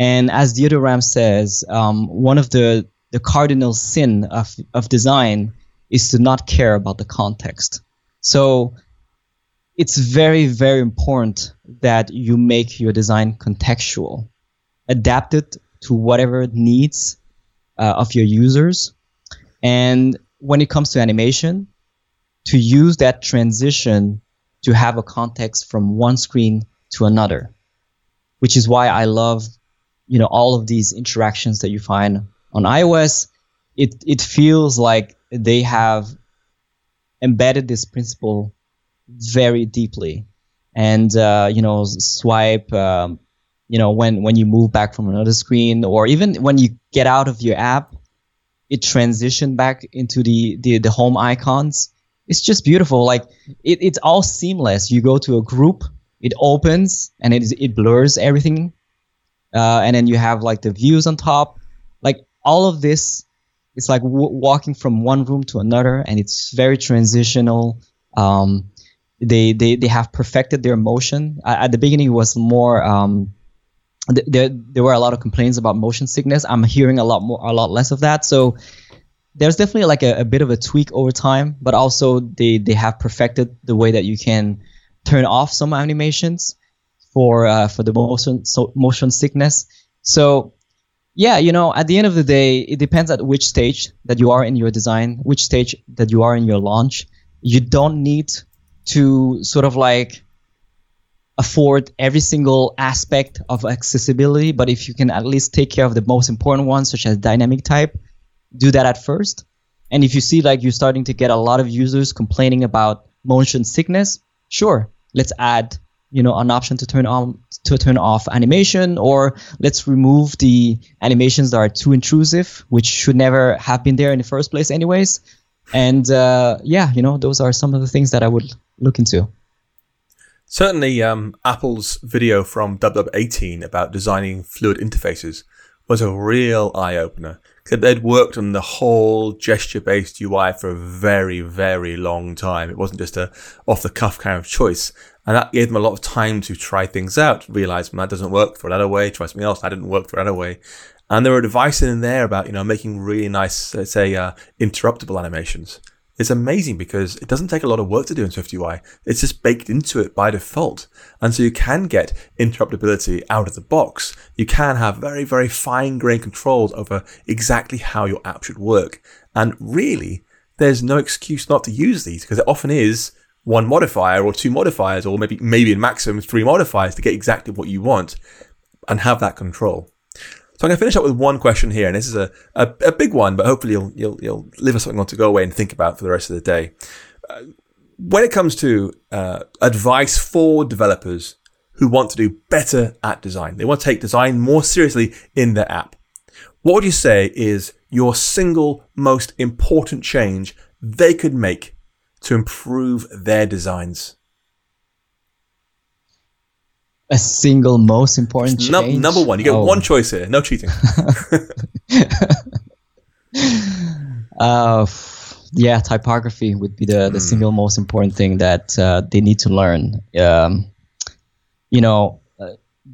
And as Dieter Rams says, um, one of the, the cardinal sin of, of design is to not care about the context. So it's very, very important that you make your design contextual, adapted to whatever needs uh, of your users. And when it comes to animation, to use that transition to have a context from one screen to another, which is why I love, you know, all of these interactions that you find on iOS. It it feels like they have embedded this principle very deeply, and uh, you know, swipe. Um, you know, when when you move back from another screen, or even when you get out of your app, it transition back into the the, the home icons it's just beautiful. Like it, it's all seamless. You go to a group, it opens and it it blurs everything, uh, and then you have like the views on top. Like all of this, it's like w- walking from one room to another, and it's very transitional. Um, they, they they have perfected their motion. At the beginning, it was more. Um, there, there were a lot of complaints about motion sickness. I'm hearing a lot more, a lot less of that. So there's definitely like a, a, bit of a tweak over time, but also they they have perfected the way that you can turn off some animations for uh, for the motion so motion sickness. So yeah, you know, at the end of the day, it depends at which stage that you are in your design, which stage that you are in your launch. You don't need to sort of like afford every single aspect of accessibility, but if you can at least take care of the most important ones, such as dynamic type, do that at first. And if you see like you're starting to get a lot of users complaining about motion sickness, sure, let's add you know an option to turn on to turn off animation or let's remove the animations that are too intrusive which should never have been there in the first place anyways. And uh, yeah you know those are some of the things that i would look into. Certainly um, apple's video from ww18 about designing fluid interfaces was a real eye-opener they'd worked on the whole gesture-based UI for a very, very long time. It wasn't just a off-the-cuff kind of choice. And that gave them a lot of time to try things out, realize when that doesn't work for another way, try something else, that didn't work for another way. And there were advice in there about, you know, making really nice, let's say, uh, interruptible animations. Is amazing because it doesn't take a lot of work to do in SwiftUI. It's just baked into it by default. And so you can get interruptibility out of the box. You can have very, very fine grained controls over exactly how your app should work. And really, there's no excuse not to use these because it often is one modifier or two modifiers or maybe, maybe in maximum three modifiers to get exactly what you want and have that control. So I'm going to finish up with one question here, and this is a, a, a big one, but hopefully you'll, you'll, you'll leave us something on to go away and think about for the rest of the day. Uh, when it comes to uh, advice for developers who want to do better at design, they want to take design more seriously in their app. What would you say is your single most important change they could make to improve their designs? A single most important. No, number one, you get oh. one choice here. No cheating. uh, yeah, typography would be the, the mm. single most important thing that uh, they need to learn. Um, you know, uh,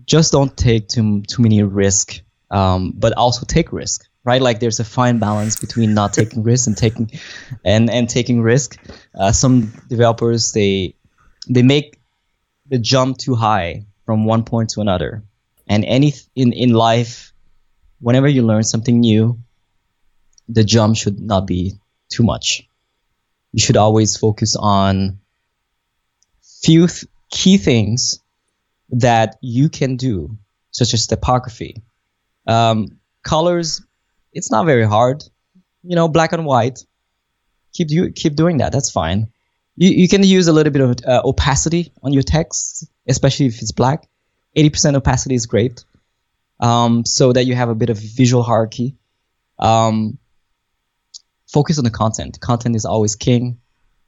just don't take too too many risk, um, but also take risk. Right, like there's a fine balance between not taking risk and taking and and taking risk. Uh, some developers they they make the jump too high from one point to another. And any in in life, whenever you learn something new, the jump should not be too much. You should always focus on few th- key things that you can do, such as typography. Um, colors, it's not very hard. You know, black and white. Keep you keep doing that. That's fine. You, you can use a little bit of uh, opacity on your text, especially if it's black. 80% opacity is great, um, so that you have a bit of visual hierarchy. Um, focus on the content. Content is always king.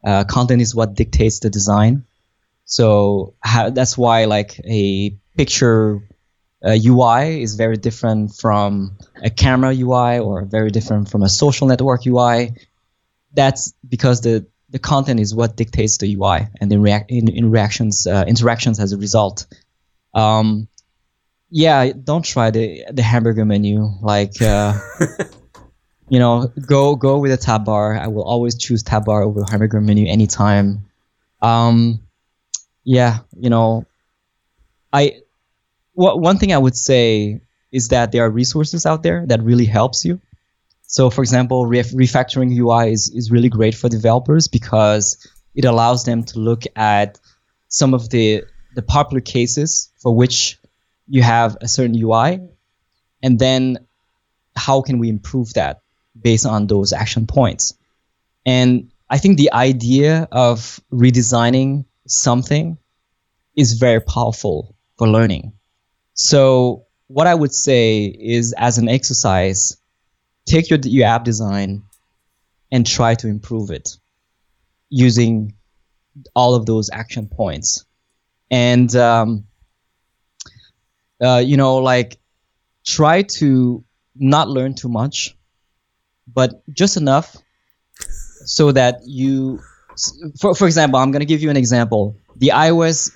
Uh, content is what dictates the design. So that's why like a picture uh, UI is very different from a camera UI or very different from a social network UI. That's because the the content is what dictates the UI and the react in, in reactions uh, interactions as a result. Um, yeah, don't try the the hamburger menu. Like, uh, you know, go go with a tab bar. I will always choose tab bar over hamburger menu anytime. Um, yeah, you know, I what one thing I would say is that there are resources out there that really helps you. So, for example, ref- refactoring UI is, is really great for developers because it allows them to look at some of the, the popular cases for which you have a certain UI, and then how can we improve that based on those action points. And I think the idea of redesigning something is very powerful for learning. So, what I would say is, as an exercise, take your, your app design and try to improve it using all of those action points. And, um, uh, you know, like try to not learn too much, but just enough so that you, for, for example, I'm going to give you an example. The iOS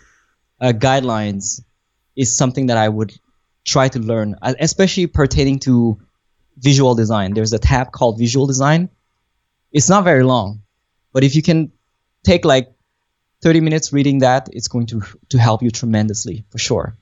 uh, guidelines is something that I would try to learn, especially pertaining to visual design. There's a tab called visual design. It's not very long, but if you can take like 30 minutes reading that, it's going to to help you tremendously for sure.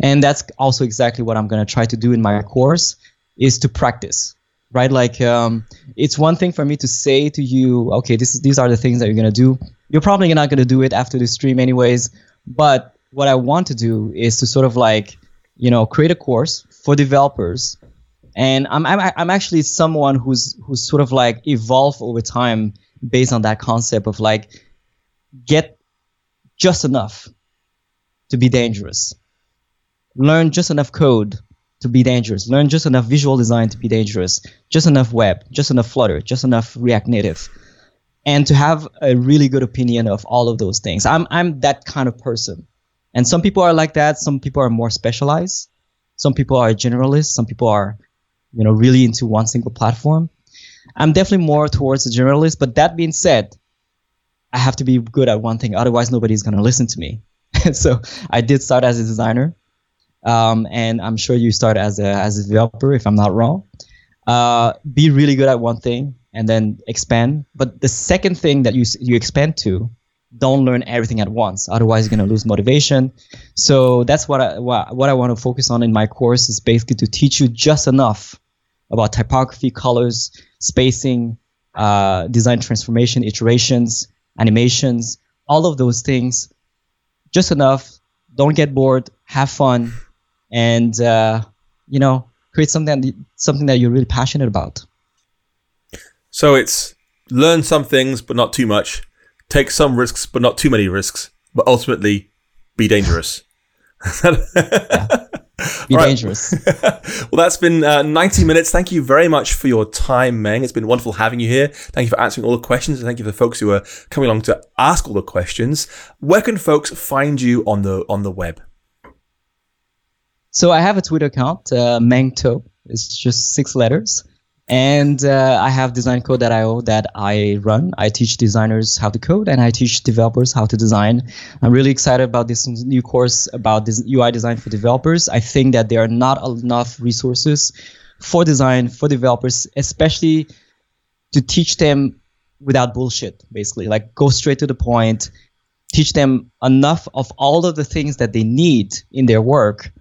And that's also exactly what I'm going to try to do in my course is to practice. Right? Like um, it's one thing for me to say to you, okay, this is, these are the things that you're going to do. You're probably not going to do it after the stream anyways, but what I want to do is to sort of like, you know, create a course for developers and I'm, I'm I'm actually someone who's who's sort of like evolved over time based on that concept of like get just enough to be dangerous, learn just enough code to be dangerous, learn just enough visual design to be dangerous, just enough web, just enough Flutter, just enough React Native, and to have a really good opinion of all of those things. I'm I'm that kind of person, and some people are like that. Some people are more specialized. Some people are generalists. Some people are you know really into one single platform. I'm definitely more towards a generalist, but that being said, I have to be good at one thing, otherwise nobody's gonna listen to me. so I did start as a designer, um, and I'm sure you start as a as a developer if I'm not wrong. Uh, be really good at one thing and then expand. But the second thing that you you expand to, don't learn everything at once. Otherwise, you're gonna lose motivation. So that's what I what, what I want to focus on in my course is basically to teach you just enough about typography, colors, spacing, uh, design transformation, iterations, animations, all of those things, just enough. Don't get bored. Have fun, and uh, you know, create something something that you're really passionate about. So it's learn some things, but not too much. Take some risks, but not too many risks. But ultimately, be dangerous. yeah. Be right. dangerous. well, that's been uh, 90 minutes. Thank you very much for your time, Meng. It's been wonderful having you here. Thank you for answering all the questions. And thank you for the folks who are coming along to ask all the questions. Where can folks find you on the on the web? So I have a Twitter account, uh, Mengto. It's just six letters. And uh, I have designcode.io that I run. I teach designers how to code and I teach developers how to design. I'm really excited about this new course about this UI design for developers. I think that there are not enough resources for design for developers, especially to teach them without bullshit, basically. Like go straight to the point, teach them enough of all of the things that they need in their work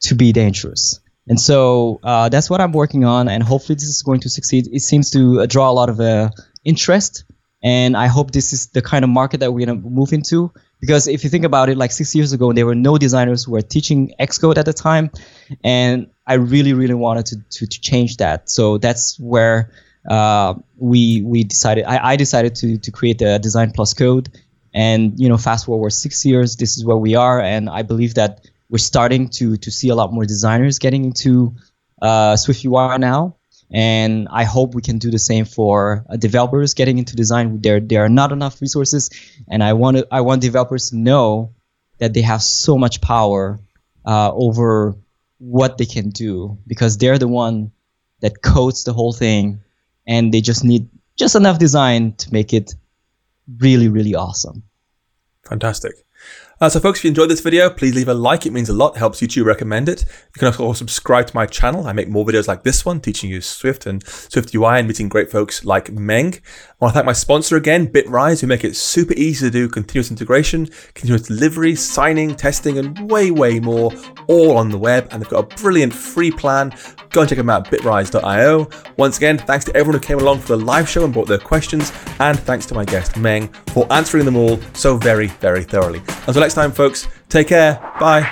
to be dangerous. And so uh, that's what I'm working on, and hopefully this is going to succeed. It seems to uh, draw a lot of uh, interest, and I hope this is the kind of market that we're gonna move into. Because if you think about it, like six years ago, there were no designers who were teaching Xcode at the time, and I really, really wanted to to, to change that. So that's where uh, we we decided. I, I decided to to create the Design Plus Code, and you know, fast forward six years, this is where we are, and I believe that we're starting to to see a lot more designers getting into uh, Swift UI now, and I hope we can do the same for uh, developers getting into design. There there are not enough resources, and I want to, I want developers to know that they have so much power uh, over what they can do because they're the one that codes the whole thing, and they just need just enough design to make it really really awesome. Fantastic. Uh, so folks, if you enjoyed this video, please leave a like. It means a lot, helps YouTube recommend it. You can also subscribe to my channel. I make more videos like this one, teaching you Swift and Swift UI and meeting great folks like Meng. I want to thank my sponsor again, Bitrise, who make it super easy to do continuous integration, continuous delivery, signing, testing, and way, way more, all on the web. And they've got a brilliant free plan. Go and check them out, bitrise.io. Once again, thanks to everyone who came along for the live show and brought their questions. And thanks to my guest, Meng, for answering them all so very, very thoroughly. Until next time, folks, take care. Bye.